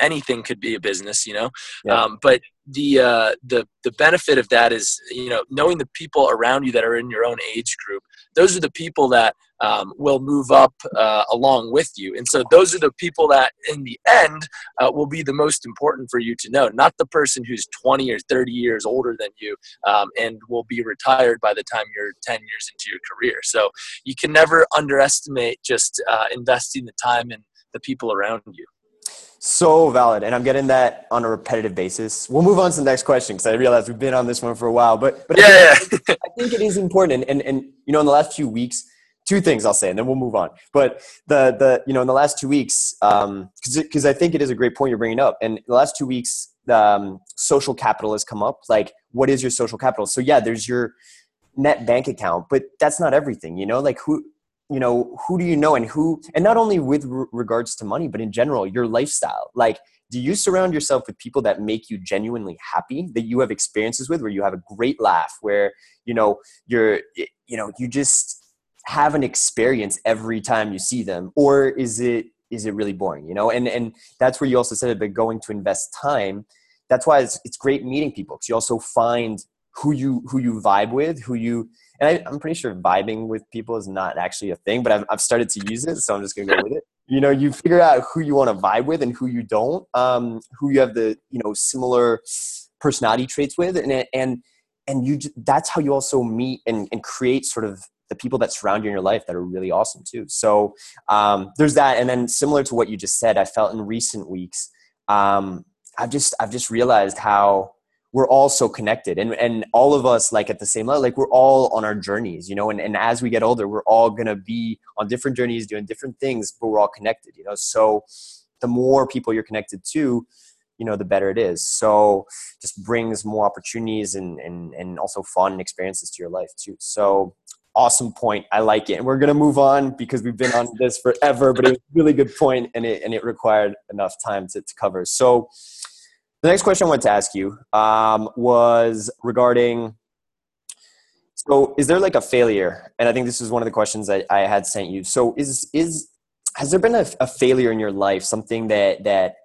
anything could be a business, you know. Yeah. Um, but the uh, the the benefit of that is you know knowing the people around you that are in your own age group. Those are the people that um, will move up uh, along with you, and so those are the people that in the end uh, will be the most important for you to know. Not the person who's 20 or 30 years older than you um, and will be retired by the time you're 10 years into your career. So you can never underestimate just uh, investing the time in the people around you. So valid, and I'm getting that on a repetitive basis. We'll move on to the next question because I realize we've been on this one for a while. But but I Yeah, think, yeah. I think it is important, and, and and you know, in the last few weeks, two things I'll say, and then we'll move on. But the the you know, in the last two weeks, um, because I think it is a great point you're bringing up, and the last two weeks, um, social capital has come up. Like, what is your social capital? So yeah, there's your net bank account, but that's not everything. You know, like who you know who do you know and who and not only with re- regards to money but in general your lifestyle. Like do you surround yourself with people that make you genuinely happy that you have experiences with where you have a great laugh where you know you're you know you just have an experience every time you see them or is it is it really boring you know? And and that's where you also said but going to invest time. That's why it's, it's great meeting people because you also find who you who you vibe with who you and I, i'm pretty sure vibing with people is not actually a thing but I've, I've started to use it so i'm just gonna go with it you know you figure out who you want to vibe with and who you don't um, who you have the you know similar personality traits with and and and you that's how you also meet and, and create sort of the people that surround you in your life that are really awesome too. So um, there's that, and then similar to what you just said, I felt in recent weeks, um, I've just I've just realized how we're all so connected. And, and all of us like at the same level like we're all on our journeys you know and, and as we get older we're all to be on different journeys doing different things but we're all connected you know? So the more people you're connected to you know the better it is. So just brings more opportunities and and, and also fun experiences to your life too. So awesome point. I like it. And we're to move on because we've been on this forever but it was a really good point and it and it required enough time to, to cover. So the next question I wanted to ask you um, was regarding. So, is there like a failure? And I think this is one of the questions that I had sent you. So, is is has there been a, a failure in your life? Something that that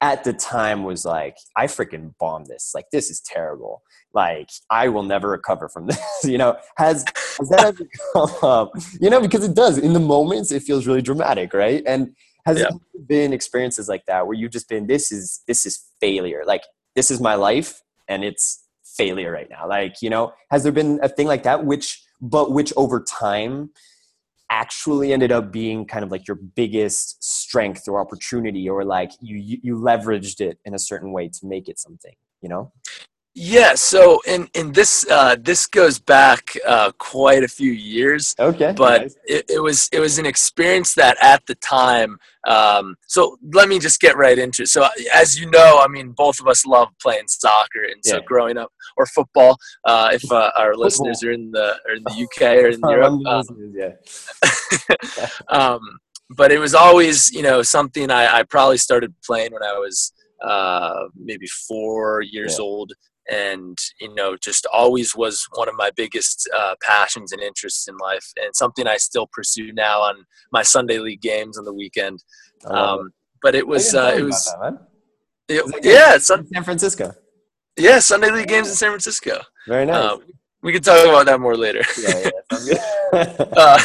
at the time was like, I freaking bombed this. Like, this is terrible. Like, I will never recover from [LAUGHS] this. [LAUGHS] you know, has has that ever [LAUGHS] come up? You know, because it does. In the moments, it feels really dramatic, right? And has yeah. there been experiences like that where you've just been, this is this is failure. Like this is my life, and it's failure right now. Like you know, has there been a thing like that, which but which over time actually ended up being kind of like your biggest strength or opportunity, or like you, you leveraged it in a certain way to make it something. You know. Yeah, so in in this uh, this goes back uh, quite a few years. Okay, but nice. it, it, was it was an experience that at the time. Um, so let me just get right into it. So as you know, I mean, both of us love playing soccer, and so yeah. growing up or football. Uh, if uh, our listeners are in the are in the [LAUGHS] UK or in Europe, um, yeah. [LAUGHS] um, but it was always you know something I, I probably started playing when I was uh, maybe four years yeah. old and you know just always was one of my biggest uh, passions and interests in life and something i still pursue now on my sunday league games on the weekend. Um, but it was uh, it was that, it, yeah Sun- san francisco. Yeah sunday league games in san francisco. Very nice. Uh, we can talk about that more later. Yeah, yeah [LAUGHS] uh,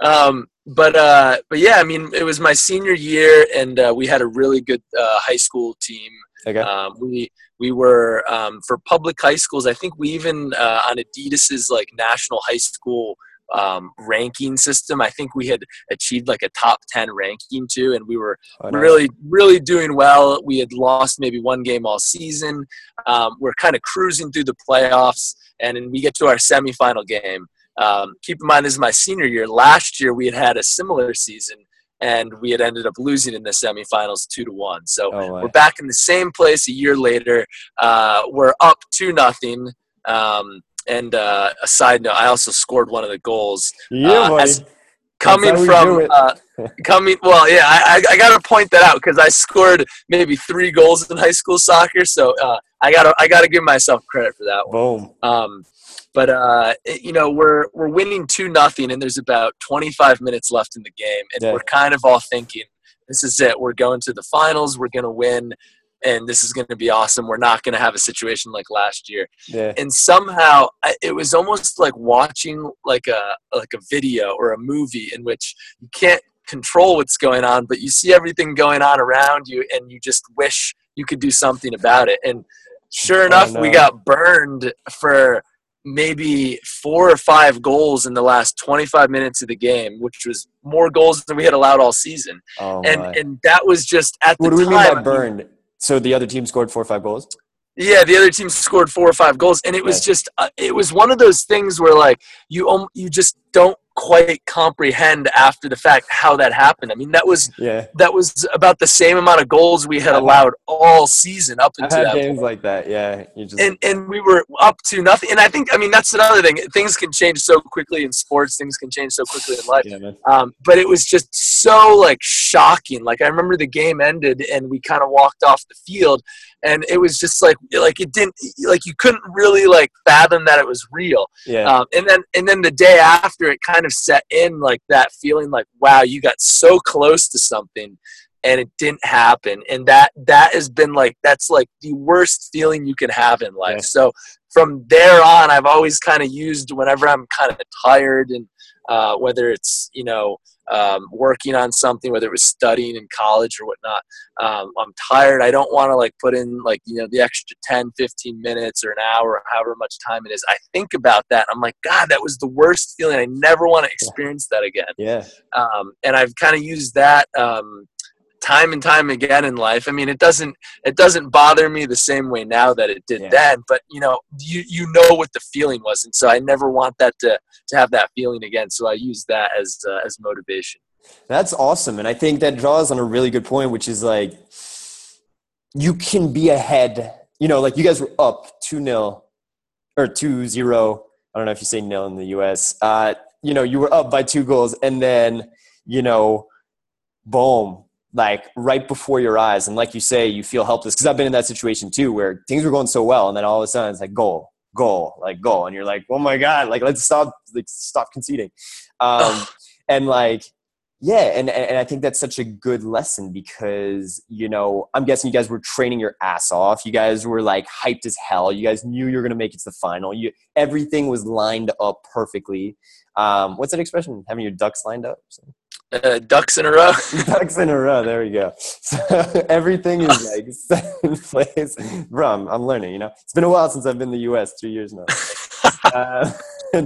[LAUGHS] um, but uh, but yeah i mean it was my senior year and uh, we had a really good high school team. Okay. Um, we we were um, for public high schools. I think we even uh, on Adidas's like national high school um, ranking system. I think we had achieved like a top 10 ranking too, and we were oh, nice. really, really doing well. We had lost maybe one game all season. Um, we're kind of cruising through the playoffs, and then we get to our semifinal game. Um, keep in mind, this is my senior year. Last year, we had had a similar season, and we had ended up losing in the semifinals two to one. So oh, we're back in the same place a year later. Uh, we're up two nothing. Um, and uh, a side note, I also scored one of the goals. Yeah, uh, as, coming from uh, coming well yeah I, I gotta point that out because i scored maybe three goals in high school soccer so uh, i gotta i gotta give myself credit for that one. boom um, but uh, you know, we're we're winning two nothing, and there's about 25 minutes left in the game, and yeah. we're kind of all thinking, "This is it. We're going to the finals. We're going to win." and this is going to be awesome. We're not going to have a situation like last year. Yeah. And somehow it was almost like watching like a like a video or a movie in which you can't control what's going on, but you see everything going on around you, and you just wish you could do something about it. And sure enough, we got burned for maybe four or five goals in the last 25 minutes of the game, which was more goals than we had allowed all season. Oh and and that was just at what the time. What do we mean by burned? So the other team scored four or five goals. Yeah, the other team scored four or five goals, and it was just uh, it was one of those things where like you um, you just don't quite comprehend after the fact how that happened. I mean, that was yeah. that was about the same amount of goals we had allowed all season up until that games point. like that. Yeah, just and and we were up to nothing. And I think I mean that's another thing. Things can change so quickly in sports. Things can change so quickly in life. Yeah, um, but it was just so like shocking. Like I remember the game ended and we kind of walked off the field, and it was just like like it didn't like you couldn't really like fathom that it was real. Yeah. Um, and then and then the day after, it kind of set in like that feeling like wow, you got so close to something and it didn't happen and that that has been like that's like the worst feeling you can have in life yeah. so from there on, I've always kind of used whenever I'm kind of tired and uh, whether it's you know um, working on something, whether it was studying in college or whatnot. Um, I'm tired. I don't want to like put in like you know the extra 10, 15 minutes or an hour, or however much time it is. I think about that. I'm like, God, that was the worst feeling. I never want to experience that again. Yeah. Um, and I've kind of used that um, time and time again in life. I mean, it doesn't it doesn't bother me the same way now that it did yeah. then. But you know, you you know what the feeling was, and so I never want that to to have that feeling again. So I use that as uh, as motivation. That's awesome, and I think that draws on a really good point, which is like you can be ahead. You know, like you guys were up two 0 or two zero. I don't know if you say nil in the U.S. Uh, you know, you were up by two goals, and then you know, boom, like right before your eyes. And like you say, you feel helpless. Because I've been in that situation too, where things were going so well, and then all of a sudden it's like goal, goal, like goal, and you're like, oh my god, like let's stop, like stop conceding, um, [SIGHS] and like yeah, and and I think that's such a good lesson because you know I'm guessing you guys were training your ass off. You guys were like hyped as hell. You guys knew you were gonna make it to the final. You everything was lined up perfectly. Um, what's that expression? Having your ducks lined up. Uh, ducks in a row. [LAUGHS] ducks in a row. There we go. [LAUGHS] So everything is [LAUGHS] like set in place. Bro, I'm, I'm, learning. You know, it's been a while since I've been in the U.S. Three years now. uh,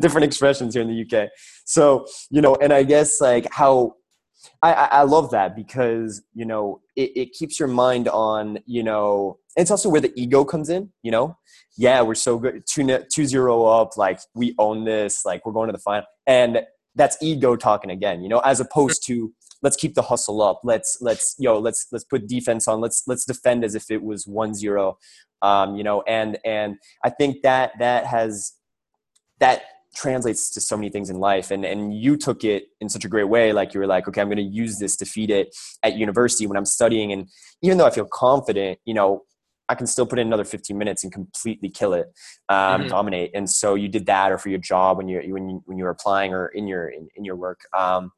different expressions here in the UK. So you know, and I guess like how I, I love that because you know it, it keeps your mind on you know it's also where the ego comes in you know? Yeah we're so good two, two zero up like we own this like we're going to the final and that's ego talking again you know? As opposed to let's keep the hustle up let's let's yo let's let's put defense on let's let's defend as if it was one zero um, you know? And and i think that that has that translates to so many things in life and and you took it in such a great way like you were like okay i'm going to use this to feed it at university when i'm studying and even though i feel confident you know I can still put in another 15 minutes and completely kill it, um, mm-hmm. dominate. And so you did that, or for your job when you're when you when you're applying or in your in, in your work. Um,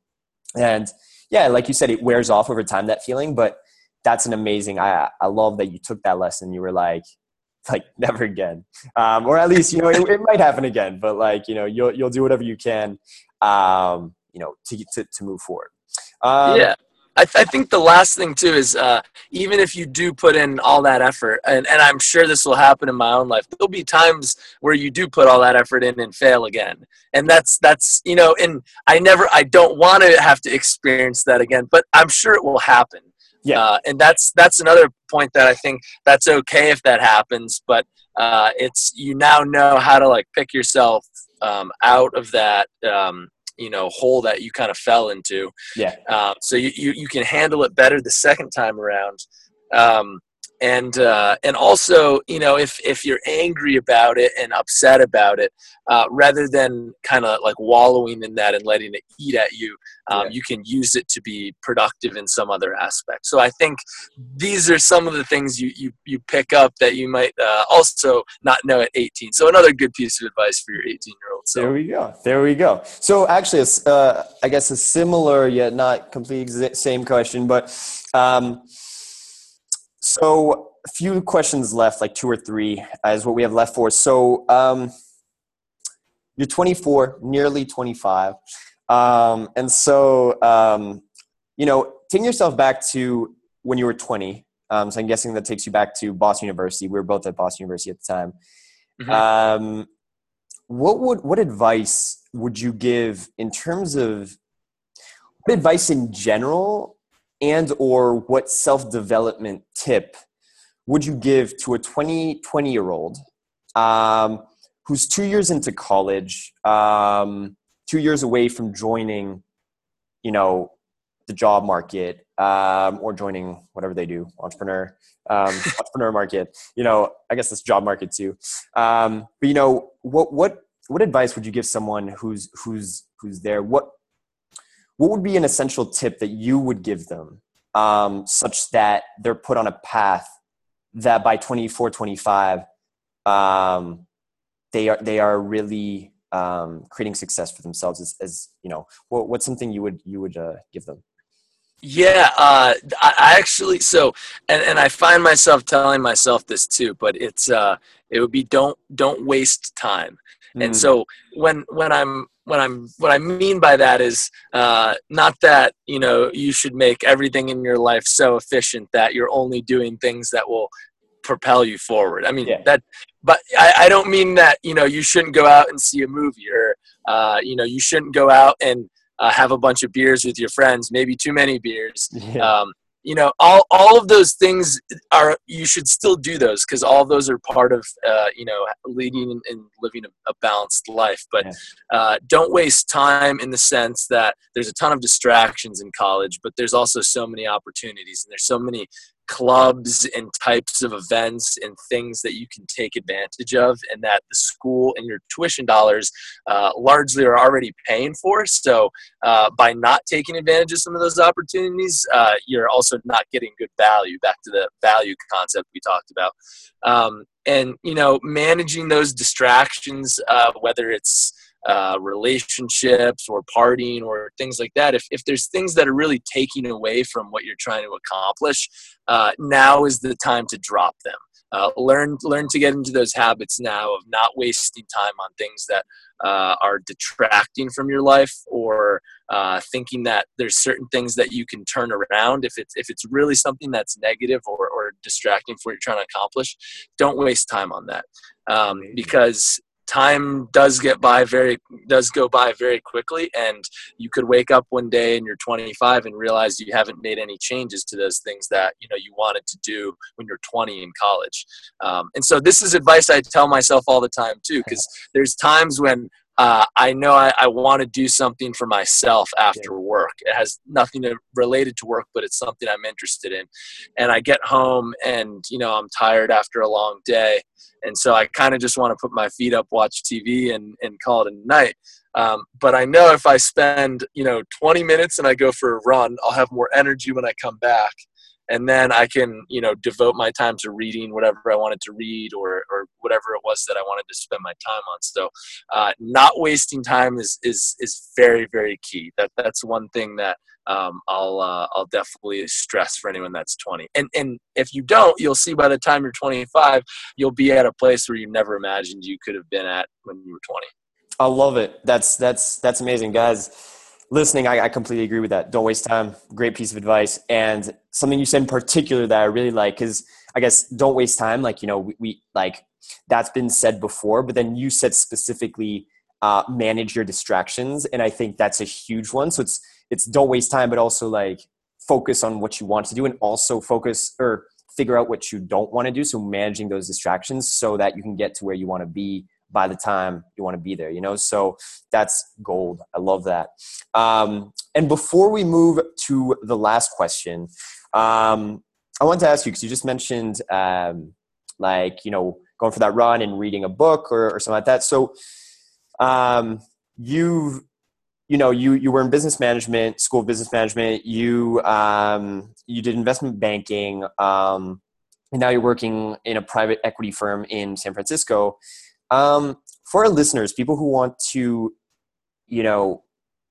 and yeah, like you said, it wears off over time that feeling. But that's an amazing. I I love that you took that lesson. You were like, [LAUGHS] like never again, um, or at least you know it, it, might happen again. But like you know you'll you'll do whatever you can, um, you know, to to to move forward. Um, yeah. I, th- I, think the last thing too is uh, even if you do put in all that effort, and, and I'm sure this will happen in my own life, there'll be times where you do put all that effort in and fail again, and that's that's you know, and I never, I don't want to have to experience that again, but I'm sure it will happen. Yeah, uh, and that's that's another point that I think that's okay if that happens, but uh, it's you now know how to like pick yourself um, out of that. Um, you know hole that you kind of fell into. Yeah. Um, so you, you you can handle it better the second time around. Um, and uh, and also you know if if you're angry about it and upset about it uh, rather than kind of like wallowing in that and letting it eat at you um, yeah. you can use it to be productive in some other aspect. So i think these are some of the things you you, you pick up that you might uh, also not know at 18 so another good piece of advice for your 18 year old so. There we go. There we go. So actually uh, i guess a similar yet not completely same question but um, so a few questions left, like two or three, is what we have left for. So um, you're 24, nearly 25, um, and so um, you know, taking yourself back to when you were 20. Um, so I'm guessing that takes you back to Boston University. We were both at Boston University at the time. Mm-hmm. Um, what would what advice would you give in terms of what advice in general and or what self-development tip would you give to a 20 20 year old um, who's two years into college um, two years away from joining you know the job market um, or joining whatever they do entrepreneur um, [LAUGHS] entrepreneur market you know i guess this job market too. Um, but you know what what what advice would you give someone who's who's who's there? What what would be an essential tip that you would give them um, such that they're put on a path that by 24 25 um, they are they are really um, creating success for themselves as, as you know what, what's something you would you would uh, give them Yeah, uh, I, actually so, and, and I find myself telling myself this too, but it's uh, it would be don't don't waste time. Mm. And so when when I'm when I'm what I mean by that is uh, not that you know you should make everything in your life so efficient that you're only doing things that will propel you forward. I mean yeah. that, but I, I, don't mean that you know you shouldn't go out and see a movie or uh, you know you shouldn't go out and uh, have a bunch of beers with your friends, maybe too many beers. [LAUGHS] Yeah. Um, you know, all, all of those things are, you should still do those because all those are part of, uh, you know, leading and living a, a balanced life. But uh, don't waste time in the sense that there's a ton of distractions in college, but there's also so many opportunities and there's so many clubs and types of events and things that you can take advantage of and that the school and your tuition dollars uh, largely are already paying for. So uh, by not taking advantage of some of those opportunities uh, you're also not getting good value back to the value concept we talked about. Um, and you know managing those distractions uh, whether it's uh, relationships or partying or things like that. If, if there's things that are really taking away from what you're trying to accomplish uh, now is the time to drop them. Uh, learn learn to get into those habits now of not wasting time on things that uh, are detracting from your life or uh, thinking that there's certain things that you can turn around. If it's if it's really something that's negative or, or distracting for what you're trying to accomplish don't waste time on that um, because time does get by very does go by very quickly and you could wake up one day and you're 25 and realize you haven't made any changes to those things that you know you wanted to do when you're 20 in college. Um, and so this is advice i tell myself all the time too because there's times when uh, I know I, I want to do something for myself after work. It has nothing to, related to work, but it's something I'm interested in. And I get home and, you know, I'm tired after a long day. And so I kind of just want to put my feet up, watch TV, and, and call it a night. Um, but I know if I spend, you know, 20 minutes and I go for a run, I'll have more energy when I come back and then I can you know devote my time to reading whatever I wanted to read or or whatever it was that I wanted to spend my time on. So uh, not wasting time is is is very very key. That that's one thing that um, I'll uh, I'll definitely stress for anyone that's 20. And and if you don't, you'll see by the time you're 25, you'll be at a place where you never imagined you could have been at when you were 20. I love it. That's that's that's amazing, guys listening, I, I, completely agree with that. Don't waste time. Great piece of advice. And something you said in particular that I really like is, I guess, don't waste time. Like, you know, we, we like that's been said before, but then you said specifically uh, manage your distractions. And I think that's a huge one. So it's, it's don't waste time, but also like focus on what you want to do and also focus or figure out what you don't want to do. So managing those distractions so that you can get to where you want to be by the time you want to be there you know? So that's gold. I love that. Um, and before we move to the last question um, i want to ask you because you just mentioned um, like you know going for that run and reading a book or, or something like that. So um, you you know you you were in business management school of business management. You um, you did investment banking um, and now you're working in a private equity firm in san francisco um, for our listeners, people who want to, you know,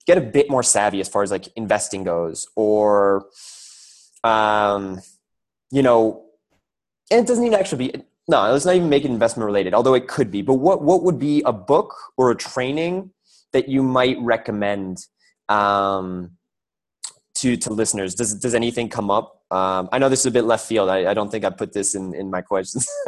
get a bit more savvy as far as like investing goes, or, um, you know, and it doesn't even actually be no, let's not even make it investment related, although it could be. But what what would be a book or a training that you might recommend um, to to listeners? Does does anything come up? Um, I know this is a bit left field. I, I don't think I put this in, in my questions. [LAUGHS]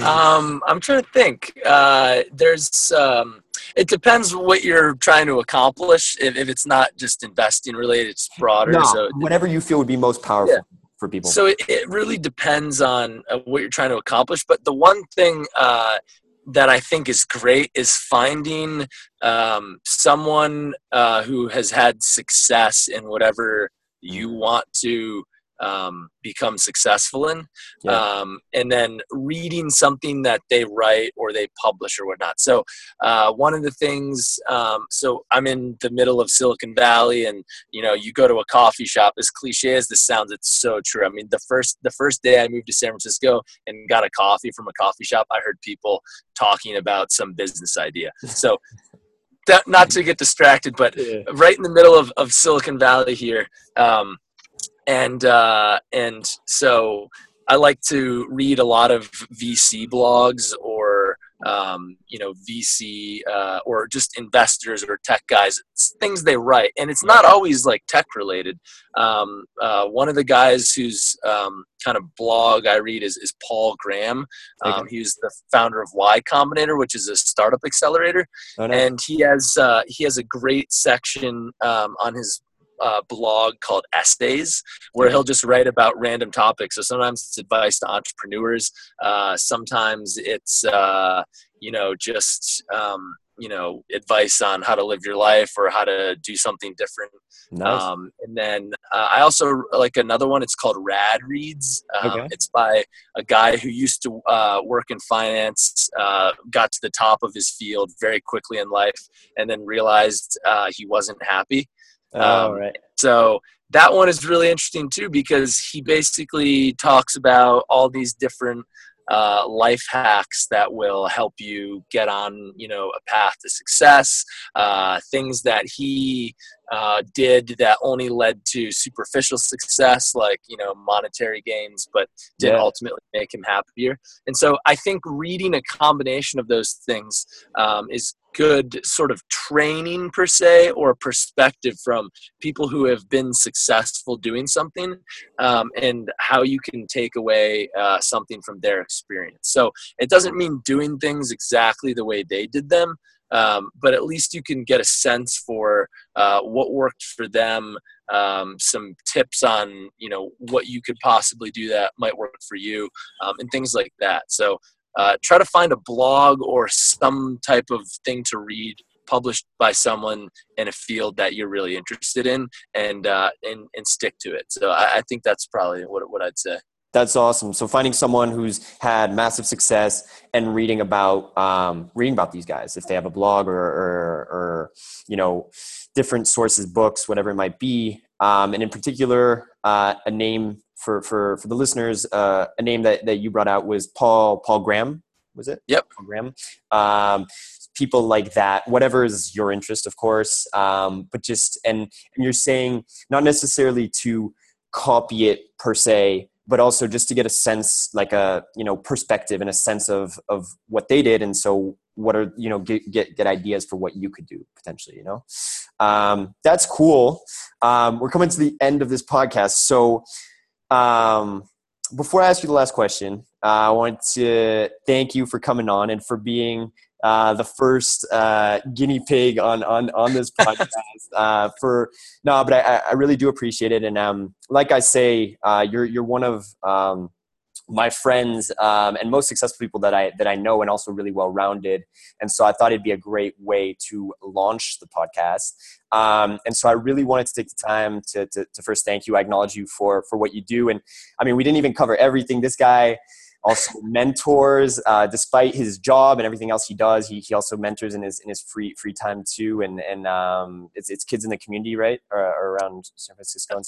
um, I'm trying to think. Uh, there's um, it depends what you're trying to accomplish. If, if it's not just investing related, it's broader. No, so whatever you feel would be most powerful. Yeah. For people. So it, it really depends on uh, what you're trying to accomplish. But the one thing uh, that I think is great is finding um, someone uh, who has had success in whatever you want to um, become successful in yeah. um, and then reading something that they write or they publish or whatnot. So uh, one of the things um, so i'm in the middle of silicon valley and you know you go to a coffee shop as cliche as this sounds it's so true. I mean the first the first day i moved to san francisco and got a coffee from a coffee shop i heard people talking about some business idea. So not to get distracted, but yeah. right in the middle of, of Silicon Valley here. Um, and uh, and so I like to read a lot of VC blogs or um, you know VC uh, or just investors or tech guys. It's things they write, and it's not always like tech related. Um, uh, one of the guys whose um, kind of blog I read is, is Paul Graham. Um, he's the founder of Y Combinator, which is a startup accelerator, oh, and he has uh, he has a great section um, on his uh, blog called Essays, where he'll just write about random topics. So sometimes it's advice to entrepreneurs. Uh, sometimes it's uh, you know just um, you know advice on how to live your life or how to do something different. Nice. Um, and then uh, I also like another one. It's called Rad Reads. Um, okay. It's by a guy who used to uh, work in finance, uh, got to the top of his field very quickly in life, and then realized he wasn't happy. Oh, um, right. So that one is really interesting too because he basically talks about all these different uh, life hacks that will help you get on you know a path to success uh, things that he uh, did that only led to superficial success like you know monetary gains but didn't yeah. ultimately make him happier and so i think reading a combination of those things um, is good sort of training per se or perspective from people who have been successful doing something um, and how you can take away uh, something from their experience so it doesn't mean doing things exactly the way they did them um, but at least you can get a sense for uh, what worked for them. Um, some tips on you know what you could possibly do that might work for you um, and things like that. So uh, try to find a blog or some type of thing to read published by someone in a field that you're really interested in and uh, and, and stick to it. So I, I think that's probably what, what i'd say that's awesome. So finding someone who's had massive success and reading about um, reading about these guys, if they have a blog or, or, or you know different sources, books, whatever it might be, um, and in particular, uh, a name for for for the listeners, uh, a name that that you brought out was Paul Paul Graham. Was it? Yep. Paul Graham. Um, people like that, whatever is your interest, of course. Um, but just and, and you're saying not necessarily to copy it per se, but also just to get a sense, like a you know perspective and a sense of of what they did, and so what are you know get get, get ideas for what you could do potentially. You know, um, that's cool. Um, we're coming to the end of this podcast, so um, before I ask you the last question, uh, I want to thank you for coming on and for being uh, the first uh, guinea pig on on on this [LAUGHS] podcast. uh, for no, but I, I really do appreciate it, and um, like I say, uh, you're you're one of um, my friends um, and most successful people that I that I know, and also really well rounded. And so I thought it'd be a great way to launch the podcast. Um, and so I really wanted to take the time to, to, to first thank you. I acknowledge you for for what you do. And I mean, we didn't even cover everything. This guy also mentors uh, despite his job and everything else he does he, he also mentors in his in his free free time too. And and um, it's, it's kids in the community right? Or, or around san francisco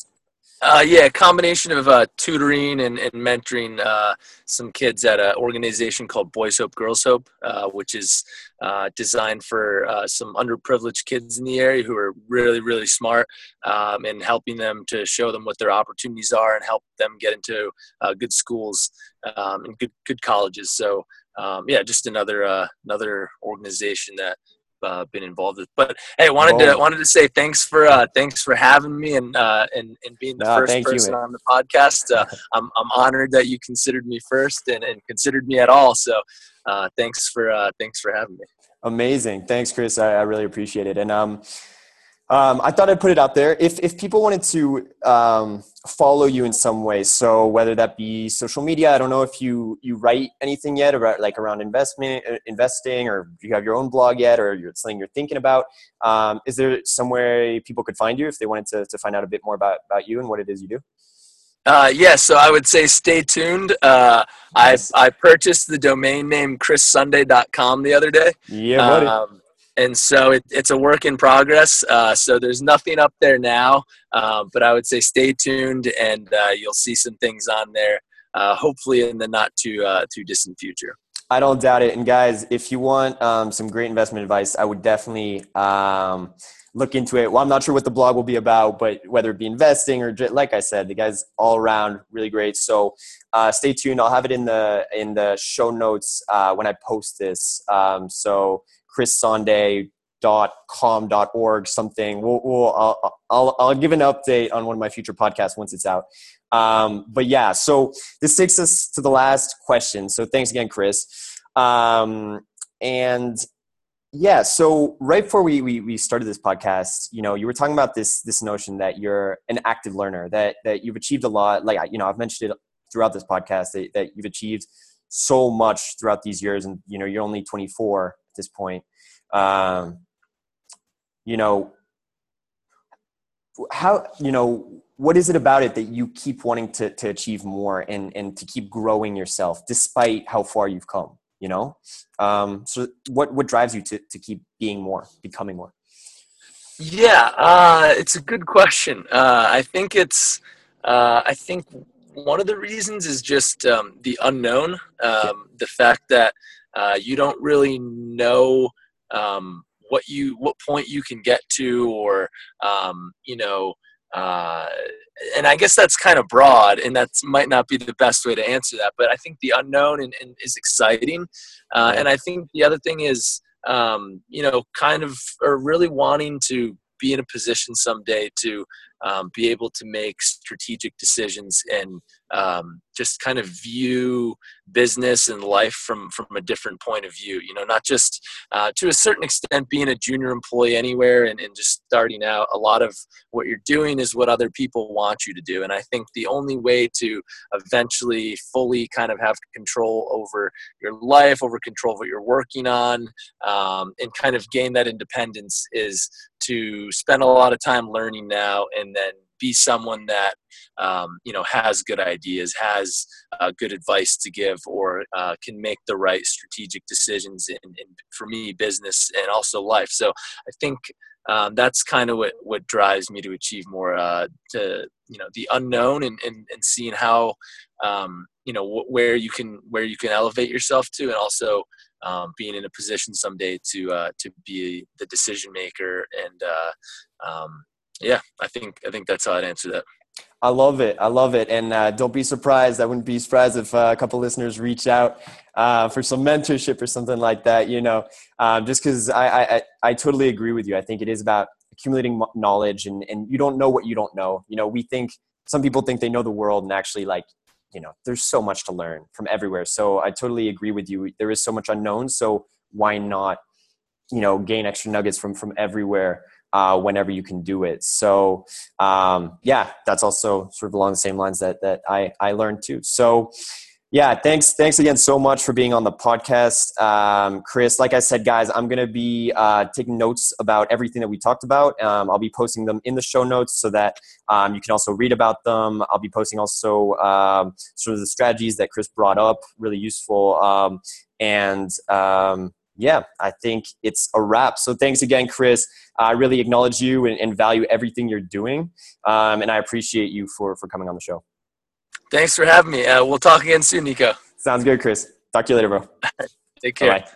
uh, yeah, combination of uh, tutoring and, and mentoring uh, some kids at an organization called Boys Hope Girls Hope, uh, which is uh, designed for uh, some underprivileged kids in the area who are really, really smart, um, and helping them to show them what their opportunities are and help them get into good schools um, and good good colleges. So um, yeah, just another another organization that uh, been involved with. But hey, wanted oh. to wanted to say thanks for uh, thanks for having me and uh, and and being the no, first person you, on the podcast. Uh, [LAUGHS] I'm I'm honored that you considered me first and, and considered me at all. So uh, thanks for uh, thanks for having me. Amazing, thanks, Chris. I, I really appreciate it. And um, um, I thought I'd put it out there. If if people wanted to um, follow you in some way, so whether that be social media, I don't know if you you write anything yet about like around investment, uh, investing, or you have your own blog yet, or you're something you're thinking about. Um, is there somewhere people could find you if they wanted to to find out a bit more about about you and what it is you do? Uh, yes, yeah, so I would say stay tuned. Uh, nice. I I purchased the domain name chrissunday.com the other day. Yeah, buddy. Um, and so it, it's a work in progress. Uh, so there's nothing up there now, uh, but I would say stay tuned, and uh, you'll see some things on there. Uh, hopefully, in the not too uh, too distant future. I don't doubt it. And guys, if you want um, some great investment advice, I would definitely um, look into it. Well, I'm not sure what the blog will be about, but whether it be investing or like I said, the guy's all around really great. So uh, stay tuned. I'll have it in the in the show notes uh, when I post this. Um, so chrissonde.com.org something. We'll, we'll I'll, I'll, I'll give an update on one of my future podcasts once it's out. Um, but yeah, so this takes us to the last question. So thanks again, Chris. Um, and yeah, so right before we, we, we started this podcast, you know, you were talking about this this notion that you're an active learner, that that you've achieved a lot. Like you know, I've mentioned it throughout this podcast that, that you've achieved so much throughout these years, and you know, you're only 24 at this point. Um, you know, how you know what is it about it that you keep wanting to, to achieve more and, and to keep growing yourself despite how far you've come you know? Um, so what, what drives you to, to keep being more becoming more? Yeah uh, it's a good question. Uh, i think it's uh, i think one of the reasons is just um, the unknown um, the fact that uh, you don't really know um, what you what point you can get to or um, you know uh, and I guess that's kind of broad, and that might not be the best way to answer that. But I think the unknown and, and is exciting, uh, and I think the other thing is, um, you know, kind of or really wanting to be in a position someday to um, be able to make strategic decisions and um, just kind of view business and life from from a different point of view you know not just uh, to a certain extent being a junior employee anywhere and, and just starting out. A lot of what you're doing is what other people want you to do. And i think the only way to eventually fully kind of have control over your life over control of what you're working on um, and kind of gain that independence is to spend a lot of time learning now and then be someone that um, you know has good ideas, has uh, good advice to give, or uh, can make the right strategic decisions in, in, for me business and also life. So I think um, that's kind of what what drives me to achieve more. Uh, to you know the unknown and and, and seeing how um, you know wh- where you can where you can elevate yourself to, and also um, being in a position someday to uh, to be the decision maker and uh, um, yeah, I think I think that's how I'd answer that. I love it. I love it. And uh, don't be surprised. I wouldn't be surprised if uh, a couple listeners reach out uh, for some mentorship or something like that, you know, um, just because I, I, I totally agree with you. I think it is about accumulating knowledge and, and you don't know what you don't know. You know, we think some people think they know the world and actually like, you know, there's so much to learn from everywhere. So I totally agree with you. There is so much unknown. So why not, you know, gain extra nuggets from, from everywhere uh, whenever you can do it. So um, yeah, that's also sort of along the same lines that that I I learned too. So yeah, thanks thanks again so much for being on the podcast, um, Chris. Like I said, guys, I'm gonna be uh, taking notes about everything that we talked about. Um, I'll be posting them in the show notes so that um, you can also read about them. I'll be posting also um, sort of the strategies that Chris brought up, really useful. Um, and um, yeah, I think it's a wrap. So thanks again, Chris. I really acknowledge you and, and value everything you're doing. Um, and I appreciate you for, for coming on the show. Thanks for having me. Uh, we'll talk again soon, Nico. Sounds good, Chris. Talk to you later, bro. [LAUGHS] Take care. Bye-bye.